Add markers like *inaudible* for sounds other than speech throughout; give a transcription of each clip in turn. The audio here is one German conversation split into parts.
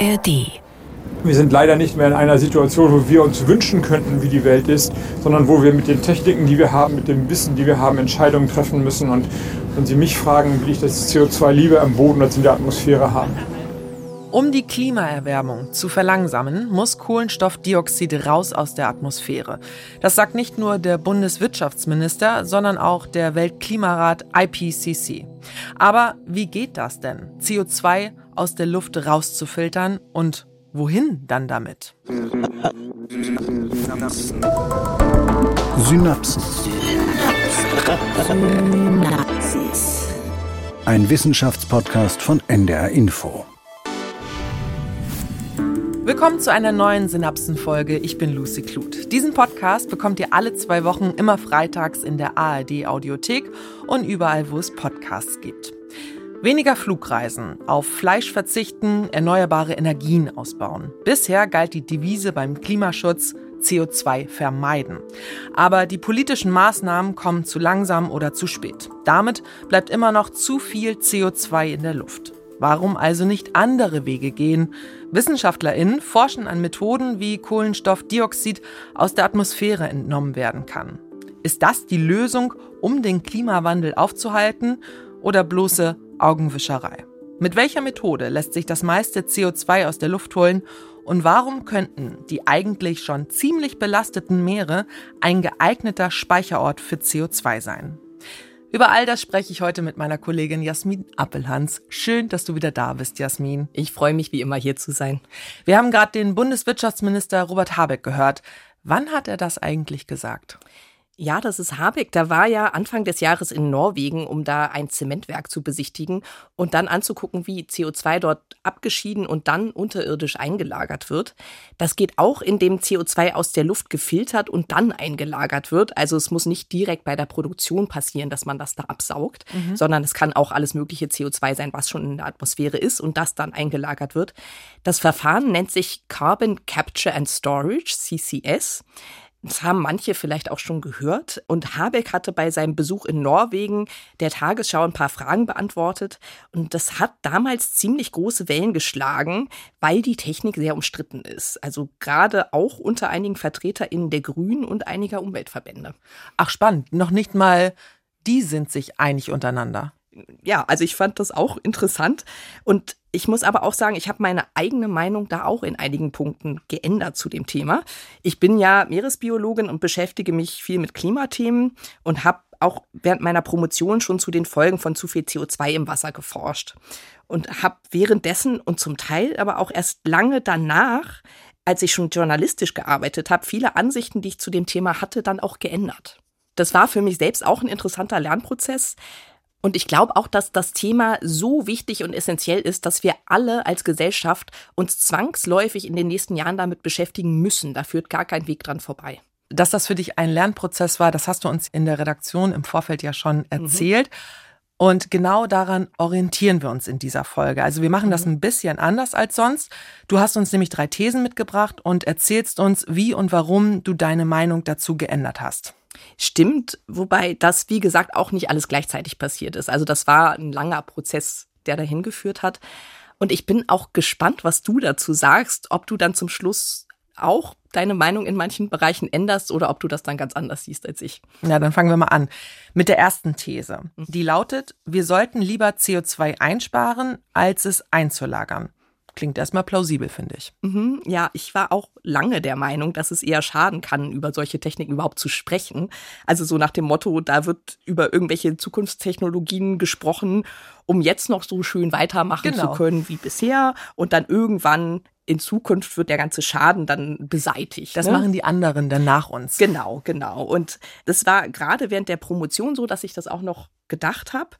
ARD. Wir sind leider nicht mehr in einer Situation, wo wir uns wünschen könnten, wie die Welt ist, sondern wo wir mit den Techniken, die wir haben, mit dem Wissen, die wir haben, Entscheidungen treffen müssen. Und wenn Sie mich fragen, will ich das CO2 lieber am Boden als in der Atmosphäre haben. Um die Klimaerwärmung zu verlangsamen, muss Kohlenstoffdioxid raus aus der Atmosphäre. Das sagt nicht nur der Bundeswirtschaftsminister, sondern auch der Weltklimarat IPCC. Aber wie geht das denn, CO2 aus der Luft rauszufiltern und wohin dann damit? Synapsen. Ein Wissenschaftspodcast von NDR Info. Willkommen zu einer neuen Synapsen-Folge. Ich bin Lucy Kluth. Diesen Podcast bekommt ihr alle zwei Wochen immer freitags in der ARD-Audiothek und überall, wo es Podcasts gibt. Weniger Flugreisen, auf Fleisch verzichten, erneuerbare Energien ausbauen. Bisher galt die Devise beim Klimaschutz CO2 vermeiden. Aber die politischen Maßnahmen kommen zu langsam oder zu spät. Damit bleibt immer noch zu viel CO2 in der Luft. Warum also nicht andere Wege gehen? WissenschaftlerInnen forschen an Methoden, wie Kohlenstoffdioxid aus der Atmosphäre entnommen werden kann. Ist das die Lösung, um den Klimawandel aufzuhalten oder bloße Augenwischerei? Mit welcher Methode lässt sich das meiste CO2 aus der Luft holen und warum könnten die eigentlich schon ziemlich belasteten Meere ein geeigneter Speicherort für CO2 sein? Über all das spreche ich heute mit meiner Kollegin Jasmin Appelhans. Schön, dass du wieder da bist, Jasmin. Ich freue mich wie immer hier zu sein. Wir haben gerade den Bundeswirtschaftsminister Robert Habeck gehört. Wann hat er das eigentlich gesagt? Ja, das ist Habeck. Da war ja Anfang des Jahres in Norwegen, um da ein Zementwerk zu besichtigen und dann anzugucken, wie CO2 dort abgeschieden und dann unterirdisch eingelagert wird. Das geht auch, indem CO2 aus der Luft gefiltert und dann eingelagert wird. Also es muss nicht direkt bei der Produktion passieren, dass man das da absaugt, mhm. sondern es kann auch alles mögliche CO2 sein, was schon in der Atmosphäre ist und das dann eingelagert wird. Das Verfahren nennt sich Carbon Capture and Storage, CCS. Das haben manche vielleicht auch schon gehört. Und Habeck hatte bei seinem Besuch in Norwegen der Tagesschau ein paar Fragen beantwortet. Und das hat damals ziemlich große Wellen geschlagen, weil die Technik sehr umstritten ist. Also gerade auch unter einigen VertreterInnen der Grünen und einiger Umweltverbände. Ach, spannend. Noch nicht mal die sind sich einig untereinander ja, also ich fand das auch interessant. Und ich muss aber auch sagen, ich habe meine eigene Meinung da auch in einigen Punkten geändert zu dem Thema. Ich bin ja Meeresbiologin und beschäftige mich viel mit Klimathemen und habe auch während meiner Promotion schon zu den Folgen von zu viel CO2 im Wasser geforscht. Und habe währenddessen und zum Teil aber auch erst lange danach, als ich schon journalistisch gearbeitet habe, viele Ansichten, die ich zu dem Thema hatte, dann auch geändert. Das war für mich selbst auch ein interessanter Lernprozess, und ich glaube auch, dass das Thema so wichtig und essentiell ist, dass wir alle als Gesellschaft uns zwangsläufig in den nächsten Jahren damit beschäftigen müssen. Da führt gar kein Weg dran vorbei. Dass das für dich ein Lernprozess war, das hast du uns in der Redaktion im Vorfeld ja schon mhm. erzählt. Mhm. Und genau daran orientieren wir uns in dieser Folge. Also wir machen das mhm. ein bisschen anders als sonst. Du hast uns nämlich drei Thesen mitgebracht und erzählst uns, wie und warum du deine Meinung dazu geändert hast. Stimmt, wobei das, wie gesagt, auch nicht alles gleichzeitig passiert ist. Also das war ein langer Prozess, der dahin geführt hat. Und ich bin auch gespannt, was du dazu sagst, ob du dann zum Schluss auch deine Meinung in manchen Bereichen änderst oder ob du das dann ganz anders siehst als ich. Ja, dann fangen wir mal an mit der ersten These. Die lautet, wir sollten lieber CO2 einsparen, als es einzulagern. Klingt erstmal plausibel, finde ich. Mhm, ja, ich war auch lange der Meinung, dass es eher schaden kann, über solche Techniken überhaupt zu sprechen. Also so nach dem Motto, da wird über irgendwelche Zukunftstechnologien gesprochen, um jetzt noch so schön weitermachen genau. zu können wie bisher und dann irgendwann in Zukunft wird der ganze Schaden dann beseitigt. Das ne? machen die anderen dann nach uns. Genau, genau. Und das war gerade während der Promotion so, dass ich das auch noch gedacht habe.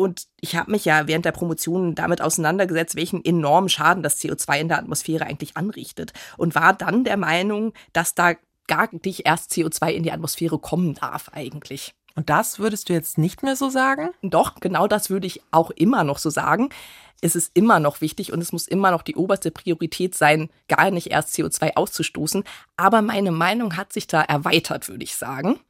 Und ich habe mich ja während der Promotion damit auseinandergesetzt, welchen enormen Schaden das CO2 in der Atmosphäre eigentlich anrichtet. Und war dann der Meinung, dass da gar nicht erst CO2 in die Atmosphäre kommen darf eigentlich. Und das würdest du jetzt nicht mehr so sagen? Doch, genau das würde ich auch immer noch so sagen. Ist es immer noch wichtig und es muss immer noch die oberste Priorität sein, gar nicht erst CO2 auszustoßen. Aber meine Meinung hat sich da erweitert, würde ich sagen.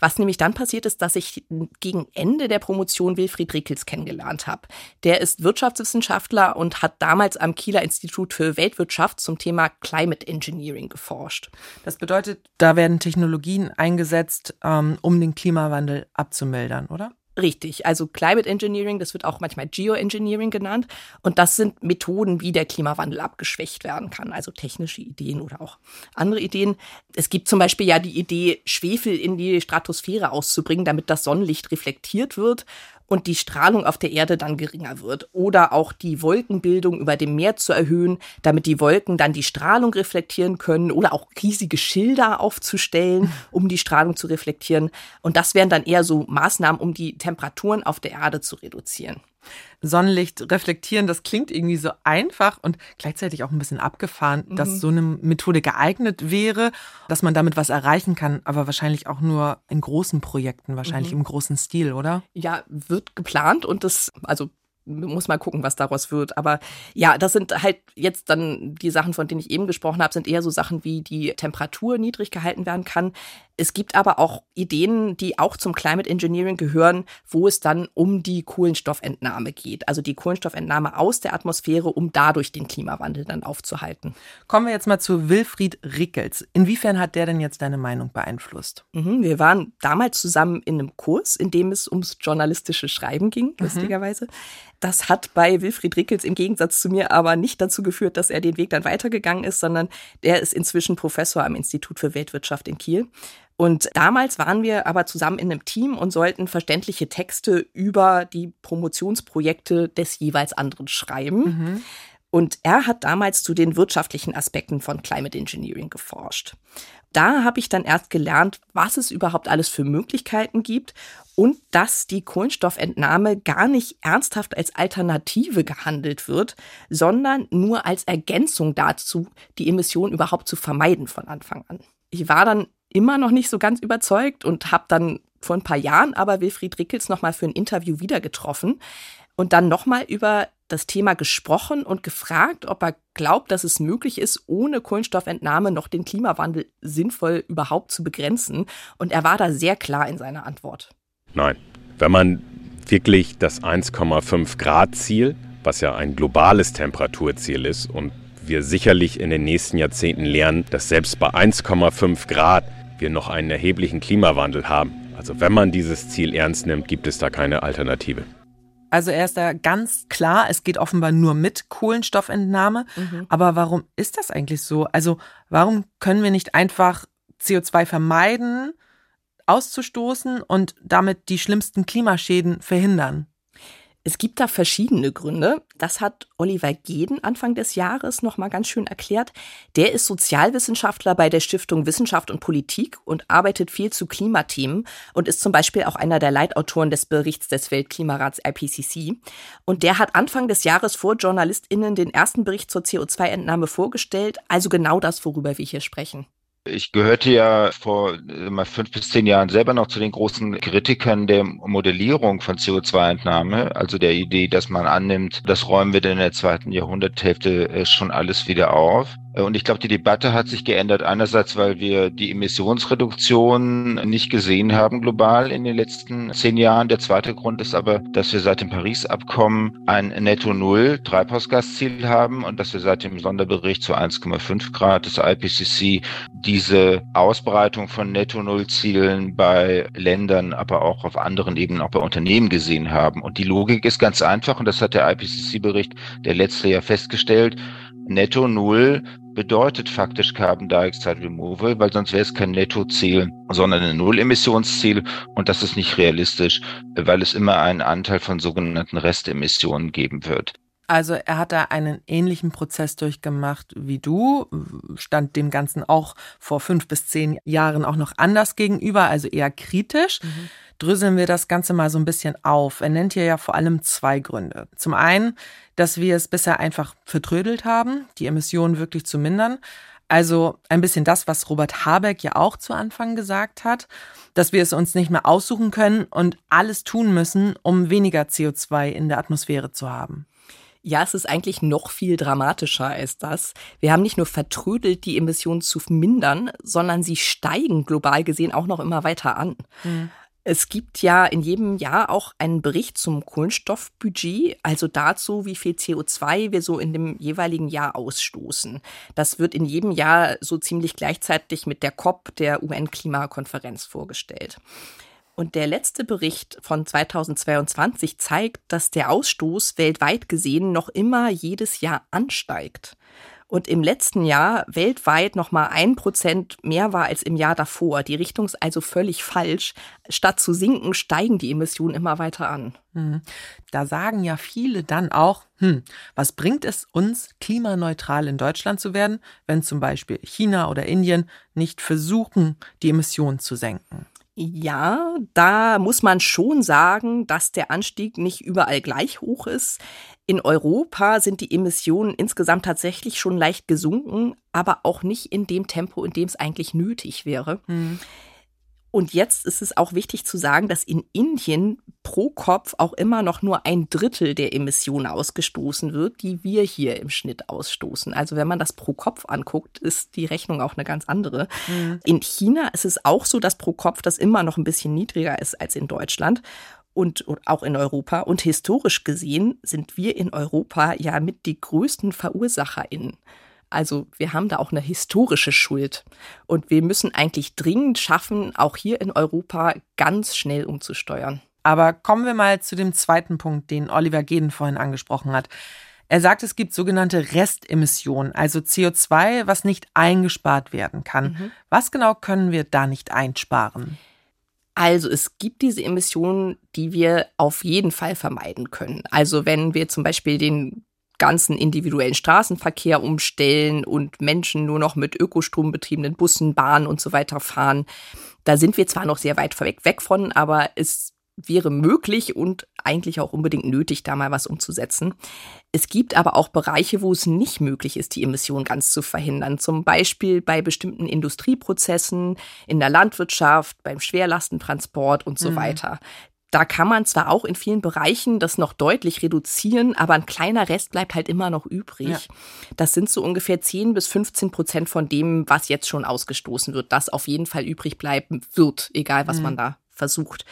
Was nämlich dann passiert ist, dass ich gegen Ende der Promotion Wilfried Rickels kennengelernt habe. Der ist Wirtschaftswissenschaftler und hat damals am Kieler Institut für Weltwirtschaft zum Thema Climate Engineering geforscht. Das bedeutet, da werden Technologien eingesetzt, ähm, um den Klimawandel abzumildern, oder? Richtig, also Climate Engineering, das wird auch manchmal Geoengineering genannt. Und das sind Methoden, wie der Klimawandel abgeschwächt werden kann. Also technische Ideen oder auch andere Ideen. Es gibt zum Beispiel ja die Idee, Schwefel in die Stratosphäre auszubringen, damit das Sonnenlicht reflektiert wird und die Strahlung auf der Erde dann geringer wird. Oder auch die Wolkenbildung über dem Meer zu erhöhen, damit die Wolken dann die Strahlung reflektieren können. Oder auch riesige Schilder aufzustellen, *laughs* um die Strahlung zu reflektieren. Und das wären dann eher so Maßnahmen, um die Temperaturen auf der Erde zu reduzieren. Sonnenlicht reflektieren, das klingt irgendwie so einfach und gleichzeitig auch ein bisschen abgefahren, mhm. dass so eine Methode geeignet wäre, dass man damit was erreichen kann, aber wahrscheinlich auch nur in großen Projekten, wahrscheinlich mhm. im großen Stil, oder? Ja, wird geplant und das, also muss mal gucken, was daraus wird. Aber ja, das sind halt jetzt dann die Sachen, von denen ich eben gesprochen habe, sind eher so Sachen wie die Temperatur niedrig gehalten werden kann. Es gibt aber auch Ideen, die auch zum Climate Engineering gehören, wo es dann um die Kohlenstoffentnahme geht. Also die Kohlenstoffentnahme aus der Atmosphäre, um dadurch den Klimawandel dann aufzuhalten. Kommen wir jetzt mal zu Wilfried Rickels. Inwiefern hat der denn jetzt deine Meinung beeinflusst? Mhm, wir waren damals zusammen in einem Kurs, in dem es ums journalistische Schreiben ging, mhm. lustigerweise. Das hat bei Wilfried Rickels im Gegensatz zu mir aber nicht dazu geführt, dass er den Weg dann weitergegangen ist, sondern der ist inzwischen Professor am Institut für Weltwirtschaft in Kiel. Und damals waren wir aber zusammen in einem Team und sollten verständliche Texte über die Promotionsprojekte des jeweils anderen schreiben. Mhm. Und er hat damals zu den wirtschaftlichen Aspekten von Climate Engineering geforscht. Da habe ich dann erst gelernt, was es überhaupt alles für Möglichkeiten gibt und dass die Kohlenstoffentnahme gar nicht ernsthaft als Alternative gehandelt wird, sondern nur als Ergänzung dazu, die Emissionen überhaupt zu vermeiden von Anfang an. Ich war dann immer noch nicht so ganz überzeugt und habe dann vor ein paar Jahren aber Wilfried Rickels nochmal für ein Interview wieder getroffen und dann nochmal über das Thema gesprochen und gefragt, ob er glaubt, dass es möglich ist, ohne Kohlenstoffentnahme noch den Klimawandel sinnvoll überhaupt zu begrenzen. Und er war da sehr klar in seiner Antwort. Nein. Wenn man wirklich das 1,5 Grad Ziel, was ja ein globales Temperaturziel ist und wir sicherlich in den nächsten Jahrzehnten lernen, dass selbst bei 1,5 Grad wir noch einen erheblichen Klimawandel haben. Also wenn man dieses Ziel ernst nimmt, gibt es da keine Alternative. Also er ist da ganz klar, es geht offenbar nur mit Kohlenstoffentnahme. Mhm. Aber warum ist das eigentlich so? Also warum können wir nicht einfach CO2 vermeiden, auszustoßen und damit die schlimmsten Klimaschäden verhindern? Es gibt da verschiedene Gründe. Das hat Oliver Geden Anfang des Jahres noch mal ganz schön erklärt. Der ist Sozialwissenschaftler bei der Stiftung Wissenschaft und Politik und arbeitet viel zu Klimathemen und ist zum Beispiel auch einer der Leitautoren des Berichts des Weltklimarats IPCC. Und der hat Anfang des Jahres vor JournalistInnen den ersten Bericht zur CO2-Entnahme vorgestellt. Also genau das, worüber wir hier sprechen. Ich gehörte ja vor mal fünf bis zehn Jahren selber noch zu den großen Kritikern der Modellierung von CO2-Entnahme, also der Idee, dass man annimmt, das räumen wir in der zweiten Jahrhunderthälfte äh, schon alles wieder auf. Äh, und ich glaube, die Debatte hat sich geändert. Einerseits, weil wir die Emissionsreduktion nicht gesehen haben global in den letzten zehn Jahren. Der zweite Grund ist aber, dass wir seit dem Paris-Abkommen ein Netto-Null Treibhausgasziel haben und dass wir seit dem Sonderbericht zu 1,5 Grad des IPCC diese Ausbreitung von Netto-Null-Zielen bei Ländern, aber auch auf anderen Ebenen, auch bei Unternehmen gesehen haben. Und die Logik ist ganz einfach und das hat der IPCC-Bericht der letzte Jahr festgestellt. Netto Null bedeutet faktisch Carbon Dioxide Removal, weil sonst wäre es kein Nettoziel, sondern ein Null-Emissionsziel und das ist nicht realistisch, weil es immer einen Anteil von sogenannten Restemissionen geben wird. Also er hat da einen ähnlichen Prozess durchgemacht wie du, stand dem Ganzen auch vor fünf bis zehn Jahren auch noch anders gegenüber, also eher kritisch. Mhm. Dröseln wir das Ganze mal so ein bisschen auf. Er nennt hier ja vor allem zwei Gründe. Zum einen, dass wir es bisher einfach vertrödelt haben, die Emissionen wirklich zu mindern. Also ein bisschen das, was Robert Habeck ja auch zu Anfang gesagt hat, dass wir es uns nicht mehr aussuchen können und alles tun müssen, um weniger CO2 in der Atmosphäre zu haben. Ja, es ist eigentlich noch viel dramatischer als das. Wir haben nicht nur vertrödelt, die Emissionen zu mindern, sondern sie steigen global gesehen auch noch immer weiter an. Mhm. Es gibt ja in jedem Jahr auch einen Bericht zum Kohlenstoffbudget, also dazu, wie viel CO2 wir so in dem jeweiligen Jahr ausstoßen. Das wird in jedem Jahr so ziemlich gleichzeitig mit der COP, der UN-Klimakonferenz, vorgestellt. Und der letzte Bericht von 2022 zeigt, dass der Ausstoß weltweit gesehen noch immer jedes Jahr ansteigt und im letzten Jahr weltweit noch mal ein Prozent mehr war als im Jahr davor. Die Richtung ist also völlig falsch. Statt zu sinken, steigen die Emissionen immer weiter an. Mhm. Da sagen ja viele dann auch, hm, was bringt es uns, klimaneutral in Deutschland zu werden, wenn zum Beispiel China oder Indien nicht versuchen, die Emissionen zu senken? Ja, da muss man schon sagen, dass der Anstieg nicht überall gleich hoch ist. In Europa sind die Emissionen insgesamt tatsächlich schon leicht gesunken, aber auch nicht in dem Tempo, in dem es eigentlich nötig wäre. Mhm. Und jetzt ist es auch wichtig zu sagen, dass in Indien pro Kopf auch immer noch nur ein Drittel der Emissionen ausgestoßen wird, die wir hier im Schnitt ausstoßen. Also wenn man das pro Kopf anguckt, ist die Rechnung auch eine ganz andere. Mhm. In China ist es auch so, dass pro Kopf das immer noch ein bisschen niedriger ist als in Deutschland und, auch in Europa. Und historisch gesehen sind wir in Europa ja mit die größten VerursacherInnen. Also wir haben da auch eine historische Schuld. Und wir müssen eigentlich dringend schaffen, auch hier in Europa ganz schnell umzusteuern. Aber kommen wir mal zu dem zweiten Punkt, den Oliver Geden vorhin angesprochen hat. Er sagt, es gibt sogenannte Restemissionen, also CO2, was nicht eingespart werden kann. Mhm. Was genau können wir da nicht einsparen? Also es gibt diese Emissionen, die wir auf jeden Fall vermeiden können. Also wenn wir zum Beispiel den ganzen individuellen Straßenverkehr umstellen und Menschen nur noch mit ökostrombetriebenen Bussen, Bahnen und so weiter fahren. Da sind wir zwar noch sehr weit weg von, aber es wäre möglich und eigentlich auch unbedingt nötig, da mal was umzusetzen. Es gibt aber auch Bereiche, wo es nicht möglich ist, die Emissionen ganz zu verhindern. Zum Beispiel bei bestimmten Industrieprozessen, in der Landwirtschaft, beim Schwerlastentransport und so mhm. weiter. Da kann man zwar auch in vielen Bereichen das noch deutlich reduzieren, aber ein kleiner Rest bleibt halt immer noch übrig. Ja. Das sind so ungefähr 10 bis 15 Prozent von dem, was jetzt schon ausgestoßen wird, das auf jeden Fall übrig bleiben wird, egal was mhm. man da versucht.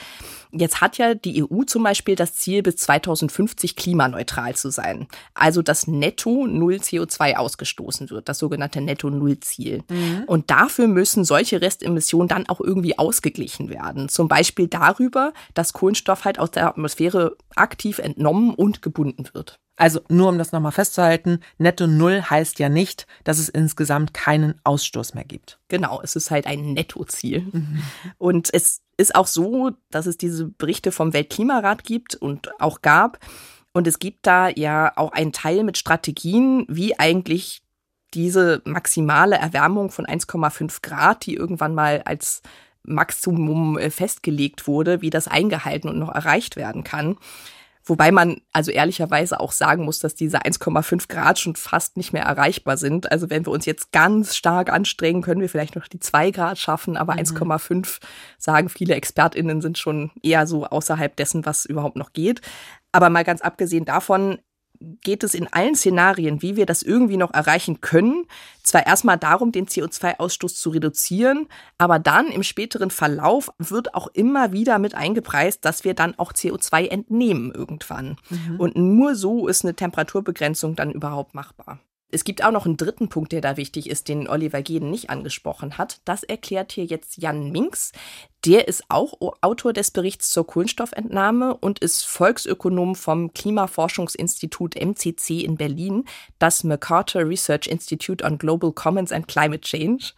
Jetzt hat ja die EU zum Beispiel das Ziel, bis 2050 klimaneutral zu sein. Also dass netto null CO2 ausgestoßen wird, das sogenannte Netto-Null-Ziel. Mhm. Und dafür müssen solche Restemissionen dann auch irgendwie ausgeglichen werden. Zum Beispiel darüber, dass Kohlenstoff halt aus der Atmosphäre aktiv entnommen und gebunden wird. Also nur um das nochmal festzuhalten, netto Null heißt ja nicht, dass es insgesamt keinen Ausstoß mehr gibt. Genau, es ist halt ein Nettoziel. Mhm. Und es ist auch so, dass es diese Berichte vom Weltklimarat gibt und auch gab. Und es gibt da ja auch einen Teil mit Strategien, wie eigentlich diese maximale Erwärmung von 1,5 Grad, die irgendwann mal als Maximum äh, festgelegt wurde, wie das eingehalten und noch erreicht werden kann. Wobei man also ehrlicherweise auch sagen muss, dass diese 1,5 Grad schon fast nicht mehr erreichbar sind. Also wenn wir uns jetzt ganz stark anstrengen, können wir vielleicht noch die 2 Grad schaffen, aber mhm. 1,5 sagen viele ExpertInnen sind schon eher so außerhalb dessen, was überhaupt noch geht. Aber mal ganz abgesehen davon, geht es in allen Szenarien, wie wir das irgendwie noch erreichen können, zwar erstmal darum, den CO2-Ausstoß zu reduzieren, aber dann im späteren Verlauf wird auch immer wieder mit eingepreist, dass wir dann auch CO2 entnehmen irgendwann. Mhm. Und nur so ist eine Temperaturbegrenzung dann überhaupt machbar. Es gibt auch noch einen dritten Punkt, der da wichtig ist, den Oliver Geden nicht angesprochen hat. Das erklärt hier jetzt Jan Minks. Der ist auch Autor des Berichts zur Kohlenstoffentnahme und ist Volksökonom vom Klimaforschungsinstitut MCC in Berlin, das MacArthur Research Institute on Global Commons and Climate Change.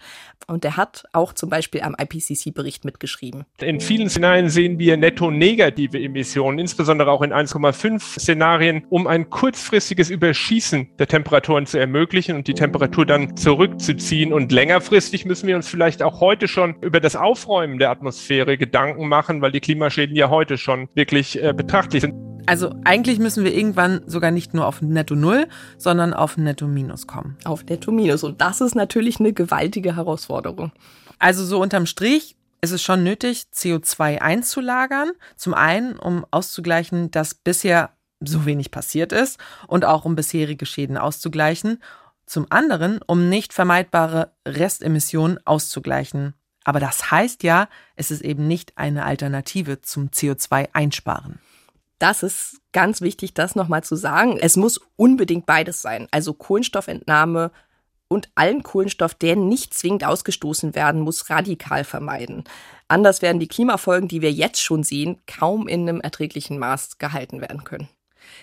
Und er hat auch zum Beispiel am IPCC-Bericht mitgeschrieben. In vielen Szenarien sehen wir netto negative Emissionen, insbesondere auch in 1,5 Szenarien, um ein kurzfristiges Überschießen der Temperaturen zu ermöglichen und die Temperatur dann zurückzuziehen. Und längerfristig müssen wir uns vielleicht auch heute schon über das Aufräumen der Atmosphäre Atmosphäre Gedanken machen, weil die Klimaschäden ja heute schon wirklich äh, betrachtlich sind. Also eigentlich müssen wir irgendwann sogar nicht nur auf Netto Null, sondern auf Netto Minus kommen. Auf Netto Minus. Und das ist natürlich eine gewaltige Herausforderung. Also so unterm Strich ist es schon nötig, CO2 einzulagern. Zum einen, um auszugleichen, dass bisher so wenig passiert ist und auch um bisherige Schäden auszugleichen. Zum anderen, um nicht vermeidbare Restemissionen auszugleichen. Aber das heißt ja, es ist eben nicht eine Alternative zum CO2-Einsparen. Das ist ganz wichtig, das nochmal zu sagen. Es muss unbedingt beides sein. Also Kohlenstoffentnahme und allen Kohlenstoff, der nicht zwingend ausgestoßen werden muss, radikal vermeiden. Anders werden die Klimafolgen, die wir jetzt schon sehen, kaum in einem erträglichen Maß gehalten werden können.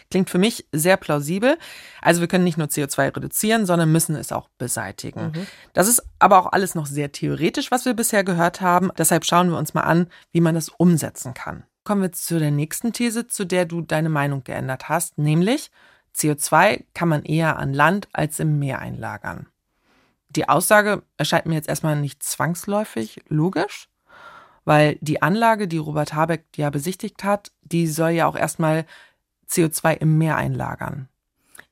Klingt für mich sehr plausibel. Also wir können nicht nur CO2 reduzieren, sondern müssen es auch beseitigen. Mhm. Das ist aber auch alles noch sehr theoretisch, was wir bisher gehört haben. Deshalb schauen wir uns mal an, wie man das umsetzen kann. Kommen wir zu der nächsten These, zu der du deine Meinung geändert hast, nämlich CO2 kann man eher an Land als im Meer einlagern. Die Aussage erscheint mir jetzt erstmal nicht zwangsläufig logisch, weil die Anlage, die Robert Habeck ja besichtigt hat, die soll ja auch erstmal CO2 im Meer einlagern.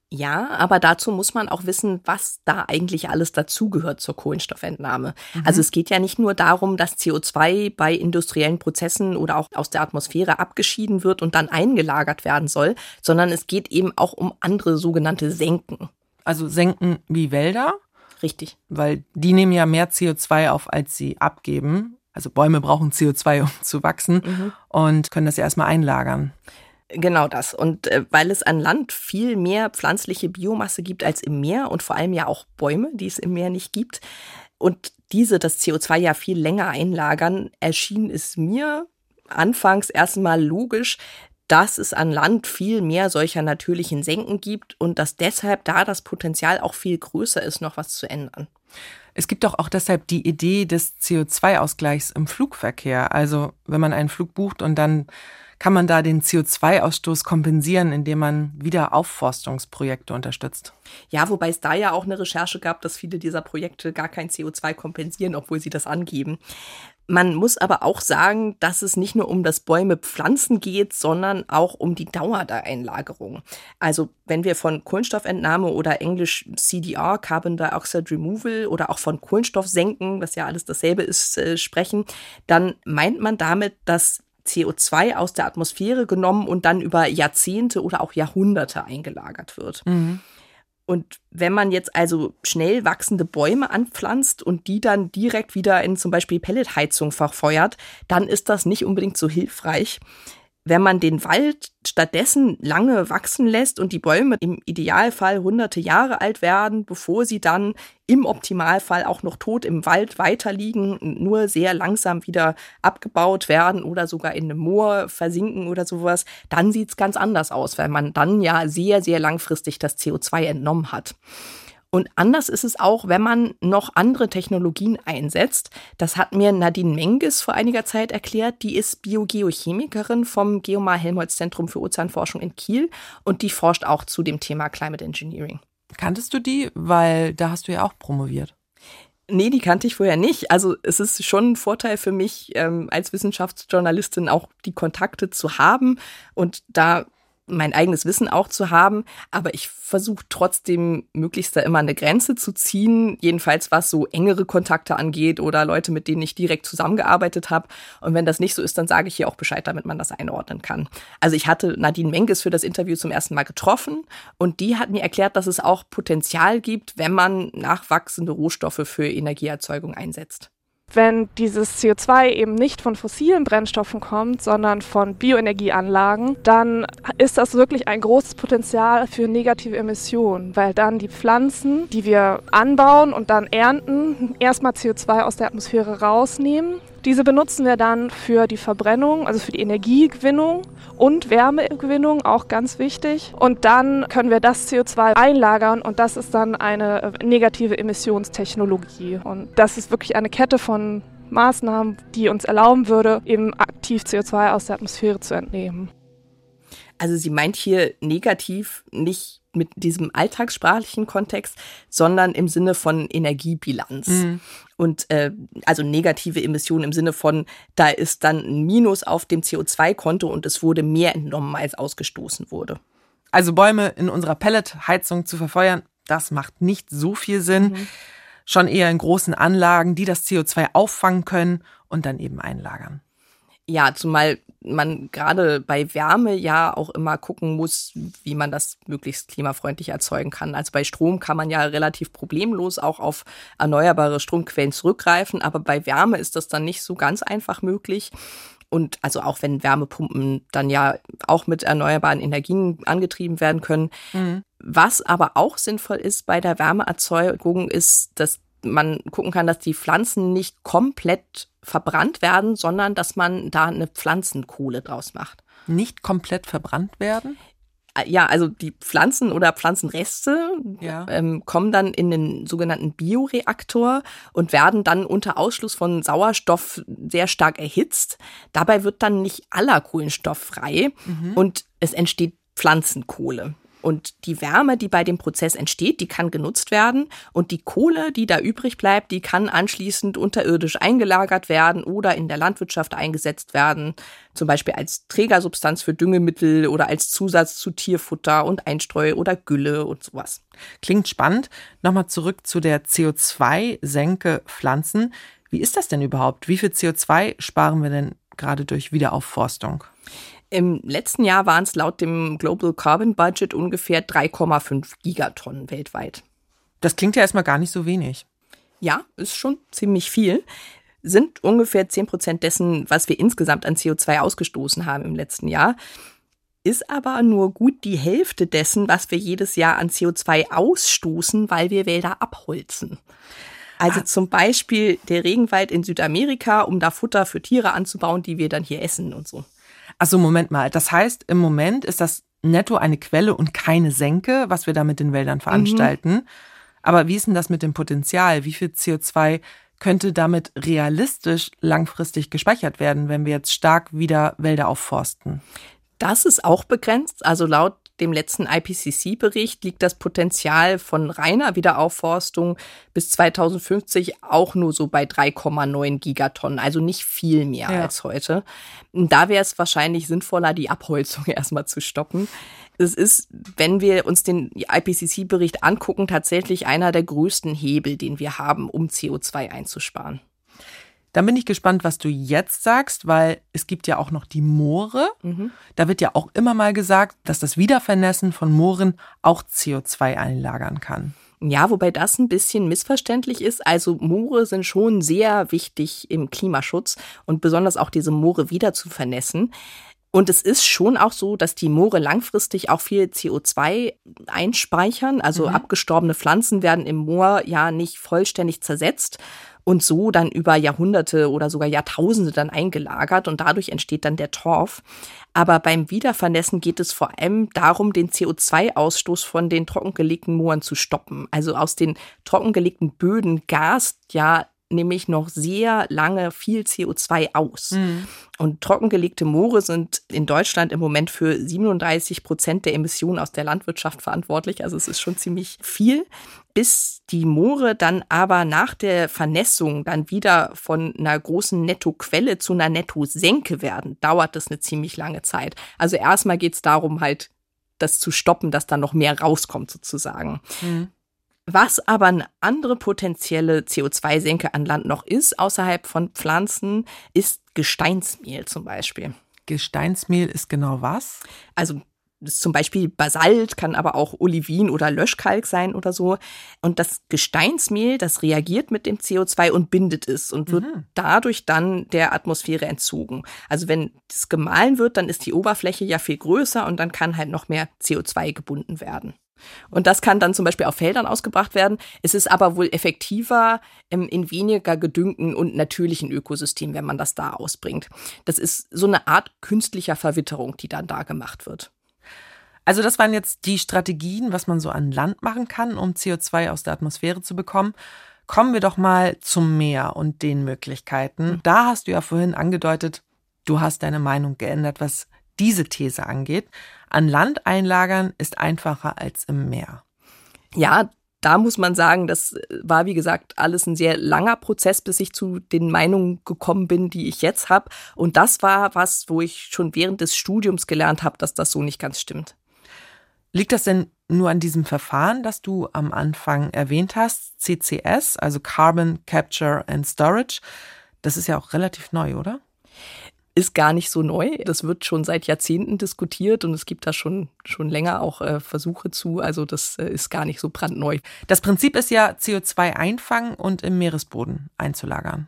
Ja, aber dazu muss man auch wissen, was da eigentlich alles dazugehört zur Kohlenstoffentnahme. Mhm. Also es geht ja nicht nur darum, dass CO2 bei industriellen Prozessen oder auch aus der Atmosphäre abgeschieden wird und dann eingelagert werden soll, sondern es geht eben auch um andere sogenannte Senken. Also Senken wie Wälder? Richtig. Weil die nehmen ja mehr CO2 auf, als sie abgeben. Also Bäume brauchen CO2, um zu wachsen mhm. und können das ja erstmal einlagern. Genau das. Und äh, weil es an Land viel mehr pflanzliche Biomasse gibt als im Meer und vor allem ja auch Bäume, die es im Meer nicht gibt, und diese das CO2 ja viel länger einlagern, erschien es mir anfangs erstmal logisch, dass es an Land viel mehr solcher natürlichen Senken gibt und dass deshalb da das Potenzial auch viel größer ist, noch was zu ändern. Es gibt doch auch deshalb die Idee des CO2-Ausgleichs im Flugverkehr. Also wenn man einen Flug bucht und dann kann man da den CO2-Ausstoß kompensieren, indem man wieder Aufforstungsprojekte unterstützt? Ja, wobei es da ja auch eine Recherche gab, dass viele dieser Projekte gar kein CO2 kompensieren, obwohl sie das angeben. Man muss aber auch sagen, dass es nicht nur um das Bäume pflanzen geht, sondern auch um die Dauer der Einlagerung. Also wenn wir von Kohlenstoffentnahme oder englisch CDR, Carbon Dioxide Removal oder auch von Kohlenstoffsenken, was ja alles dasselbe ist, äh, sprechen, dann meint man damit, dass CO2 aus der Atmosphäre genommen und dann über Jahrzehnte oder auch Jahrhunderte eingelagert wird. Mhm. Und wenn man jetzt also schnell wachsende Bäume anpflanzt und die dann direkt wieder in zum Beispiel Pelletheizung verfeuert, dann ist das nicht unbedingt so hilfreich. Wenn man den Wald stattdessen lange wachsen lässt und die Bäume im Idealfall hunderte Jahre alt werden, bevor sie dann im Optimalfall auch noch tot im Wald weiterliegen, nur sehr langsam wieder abgebaut werden oder sogar in einem Moor versinken oder sowas, dann sieht's ganz anders aus, weil man dann ja sehr, sehr langfristig das CO2 entnommen hat. Und anders ist es auch, wenn man noch andere Technologien einsetzt. Das hat mir Nadine Menges vor einiger Zeit erklärt. Die ist Biogeochemikerin vom Geomar Helmholtz Zentrum für Ozeanforschung in Kiel und die forscht auch zu dem Thema Climate Engineering. Kanntest du die? Weil da hast du ja auch promoviert. Nee, die kannte ich vorher nicht. Also es ist schon ein Vorteil für mich, ähm, als Wissenschaftsjournalistin auch die Kontakte zu haben und da mein eigenes Wissen auch zu haben, aber ich versuche trotzdem möglichst da immer eine Grenze zu ziehen, jedenfalls was so engere Kontakte angeht oder Leute, mit denen ich direkt zusammengearbeitet habe. Und wenn das nicht so ist, dann sage ich hier auch Bescheid, damit man das einordnen kann. Also ich hatte Nadine Menkes für das Interview zum ersten Mal getroffen und die hat mir erklärt, dass es auch Potenzial gibt, wenn man nachwachsende Rohstoffe für Energieerzeugung einsetzt. Wenn dieses CO2 eben nicht von fossilen Brennstoffen kommt, sondern von Bioenergieanlagen, dann ist das wirklich ein großes Potenzial für negative Emissionen, weil dann die Pflanzen, die wir anbauen und dann ernten, erstmal CO2 aus der Atmosphäre rausnehmen. Diese benutzen wir dann für die Verbrennung, also für die Energiegewinnung und Wärmegewinnung, auch ganz wichtig. Und dann können wir das CO2 einlagern und das ist dann eine äh, negative Emissionstechnologie. Und das ist wirklich eine Kette von Maßnahmen, die uns erlauben würde, eben aktiv CO2 aus der Atmosphäre zu entnehmen. Also sie meint hier negativ nicht mit diesem alltagssprachlichen Kontext, sondern im Sinne von Energiebilanz. Mhm. Und äh, also negative Emissionen im Sinne von, da ist dann ein Minus auf dem CO2-Konto und es wurde mehr entnommen, als ausgestoßen wurde. Also Bäume in unserer Pelletheizung zu verfeuern, das macht nicht so viel Sinn. Mhm. Schon eher in großen Anlagen, die das CO2 auffangen können und dann eben einlagern. Ja, zumal man gerade bei Wärme ja auch immer gucken muss, wie man das möglichst klimafreundlich erzeugen kann. Also bei Strom kann man ja relativ problemlos auch auf erneuerbare Stromquellen zurückgreifen, aber bei Wärme ist das dann nicht so ganz einfach möglich. Und also auch wenn Wärmepumpen dann ja auch mit erneuerbaren Energien angetrieben werden können. Mhm. Was aber auch sinnvoll ist bei der Wärmeerzeugung, ist, dass man gucken kann, dass die Pflanzen nicht komplett verbrannt werden, sondern dass man da eine Pflanzenkohle draus macht. Nicht komplett verbrannt werden? Äh, ja, also die Pflanzen oder Pflanzenreste ja. ähm, kommen dann in den sogenannten Bioreaktor und werden dann unter Ausschluss von Sauerstoff sehr stark erhitzt. Dabei wird dann nicht aller Kohlenstoff frei mhm. und es entsteht Pflanzenkohle. Und die Wärme, die bei dem Prozess entsteht, die kann genutzt werden. Und die Kohle, die da übrig bleibt, die kann anschließend unterirdisch eingelagert werden oder in der Landwirtschaft eingesetzt werden. Zum Beispiel als Trägersubstanz für Düngemittel oder als Zusatz zu Tierfutter und Einstreu oder Gülle und sowas. Klingt spannend. Nochmal zurück zu der CO2-Senke Pflanzen. Wie ist das denn überhaupt? Wie viel CO2 sparen wir denn gerade durch Wiederaufforstung? Im letzten Jahr waren es laut dem Global Carbon Budget ungefähr 3,5 Gigatonnen weltweit. Das klingt ja erstmal gar nicht so wenig. Ja, ist schon ziemlich viel. Sind ungefähr 10 Prozent dessen, was wir insgesamt an CO2 ausgestoßen haben im letzten Jahr. Ist aber nur gut die Hälfte dessen, was wir jedes Jahr an CO2 ausstoßen, weil wir Wälder abholzen. Also ah. zum Beispiel der Regenwald in Südamerika, um da Futter für Tiere anzubauen, die wir dann hier essen und so. Also Moment mal, das heißt, im Moment ist das netto eine Quelle und keine Senke, was wir da mit den Wäldern veranstalten. Mhm. Aber wie ist denn das mit dem Potenzial? Wie viel CO2 könnte damit realistisch langfristig gespeichert werden, wenn wir jetzt stark wieder Wälder aufforsten? Das ist auch begrenzt. Also laut dem letzten IPCC-Bericht liegt das Potenzial von reiner Wiederaufforstung bis 2050 auch nur so bei 3,9 Gigatonnen, also nicht viel mehr ja. als heute. Da wäre es wahrscheinlich sinnvoller, die Abholzung *laughs* erstmal zu stoppen. Es ist, wenn wir uns den IPCC-Bericht angucken, tatsächlich einer der größten Hebel, den wir haben, um CO2 einzusparen. Dann bin ich gespannt, was du jetzt sagst, weil es gibt ja auch noch die Moore. Mhm. Da wird ja auch immer mal gesagt, dass das Wiedervernässen von Mooren auch CO2 einlagern kann. Ja, wobei das ein bisschen missverständlich ist. Also Moore sind schon sehr wichtig im Klimaschutz und besonders auch diese Moore wieder zu vernässen. Und es ist schon auch so, dass die Moore langfristig auch viel CO2 einspeichern. Also mhm. abgestorbene Pflanzen werden im Moor ja nicht vollständig zersetzt und so dann über Jahrhunderte oder sogar Jahrtausende dann eingelagert und dadurch entsteht dann der Torf. Aber beim Wiedervernässen geht es vor allem darum, den CO2-Ausstoß von den trockengelegten Mooren zu stoppen. Also aus den trockengelegten Böden gast ja nämlich noch sehr lange viel CO2 aus. Mhm. Und trockengelegte Moore sind in Deutschland im Moment für 37 Prozent der Emissionen aus der Landwirtschaft verantwortlich. Also es ist schon ziemlich viel. Bis die Moore dann aber nach der Vernässung dann wieder von einer großen Nettoquelle zu einer Nettosenke werden, dauert das eine ziemlich lange Zeit. Also erstmal geht es darum, halt das zu stoppen, dass da noch mehr rauskommt sozusagen. Mhm. Was aber eine andere potenzielle CO2-Senke an Land noch ist, außerhalb von Pflanzen, ist Gesteinsmehl zum Beispiel. Gesteinsmehl ist genau was? Also zum Beispiel Basalt, kann aber auch Olivin oder Löschkalk sein oder so. Und das Gesteinsmehl, das reagiert mit dem CO2 und bindet es und wird mhm. dadurch dann der Atmosphäre entzogen. Also wenn das gemahlen wird, dann ist die Oberfläche ja viel größer und dann kann halt noch mehr CO2 gebunden werden. Und das kann dann zum Beispiel auf Feldern ausgebracht werden. Es ist aber wohl effektiver ähm, in weniger gedüngten und natürlichen Ökosystemen, wenn man das da ausbringt. Das ist so eine Art künstlicher Verwitterung, die dann da gemacht wird. Also das waren jetzt die Strategien, was man so an Land machen kann, um CO2 aus der Atmosphäre zu bekommen. Kommen wir doch mal zum Meer und den Möglichkeiten. Da hast du ja vorhin angedeutet, du hast deine Meinung geändert, was diese These angeht. An Land einlagern ist einfacher als im Meer. Ja, da muss man sagen, das war wie gesagt alles ein sehr langer Prozess, bis ich zu den Meinungen gekommen bin, die ich jetzt habe. Und das war was, wo ich schon während des Studiums gelernt habe, dass das so nicht ganz stimmt. Liegt das denn nur an diesem Verfahren, das du am Anfang erwähnt hast, CCS, also Carbon Capture and Storage? Das ist ja auch relativ neu, oder? Ist gar nicht so neu. Das wird schon seit Jahrzehnten diskutiert und es gibt da schon, schon länger auch äh, Versuche zu. Also das äh, ist gar nicht so brandneu. Das Prinzip ist ja, CO2 einfangen und im Meeresboden einzulagern.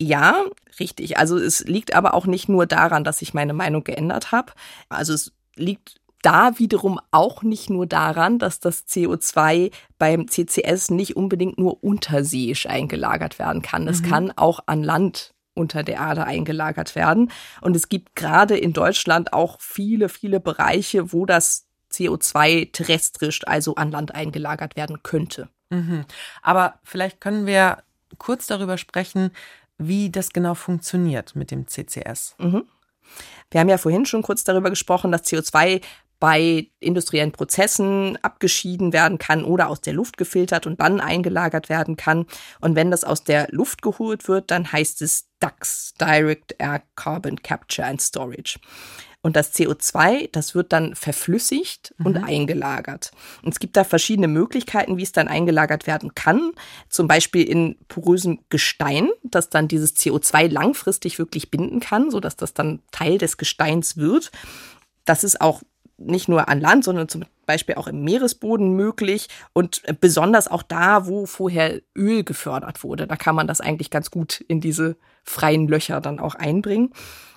Ja, richtig. Also es liegt aber auch nicht nur daran, dass ich meine Meinung geändert habe. Also es liegt da wiederum auch nicht nur daran, dass das CO2 beim CCS nicht unbedingt nur unterseeisch eingelagert werden kann. Es mhm. kann auch an Land unter der Erde eingelagert werden. Und es gibt gerade in Deutschland auch viele, viele Bereiche, wo das CO2 terrestrisch, also an Land eingelagert werden könnte. Mhm. Aber vielleicht können wir kurz darüber sprechen, wie das genau funktioniert mit dem CCS. Mhm. Wir haben ja vorhin schon kurz darüber gesprochen, dass CO2 bei industriellen Prozessen abgeschieden werden kann oder aus der Luft gefiltert und dann eingelagert werden kann. Und wenn das aus der Luft geholt wird, dann heißt es DAX, Direct Air Carbon Capture and Storage. Und das CO2, das wird dann verflüssigt mhm. und eingelagert. Und es gibt da verschiedene Möglichkeiten, wie es dann eingelagert werden kann. Zum Beispiel in porösem Gestein, das dann dieses CO2 langfristig wirklich binden kann, sodass das dann Teil des Gesteins wird. Das ist auch nicht nur an Land, sondern zum Beispiel auch im Meeresboden möglich und besonders auch da, wo vorher Öl gefördert wurde. Da kann man das eigentlich ganz gut in diese freien Löcher dann auch einbringen.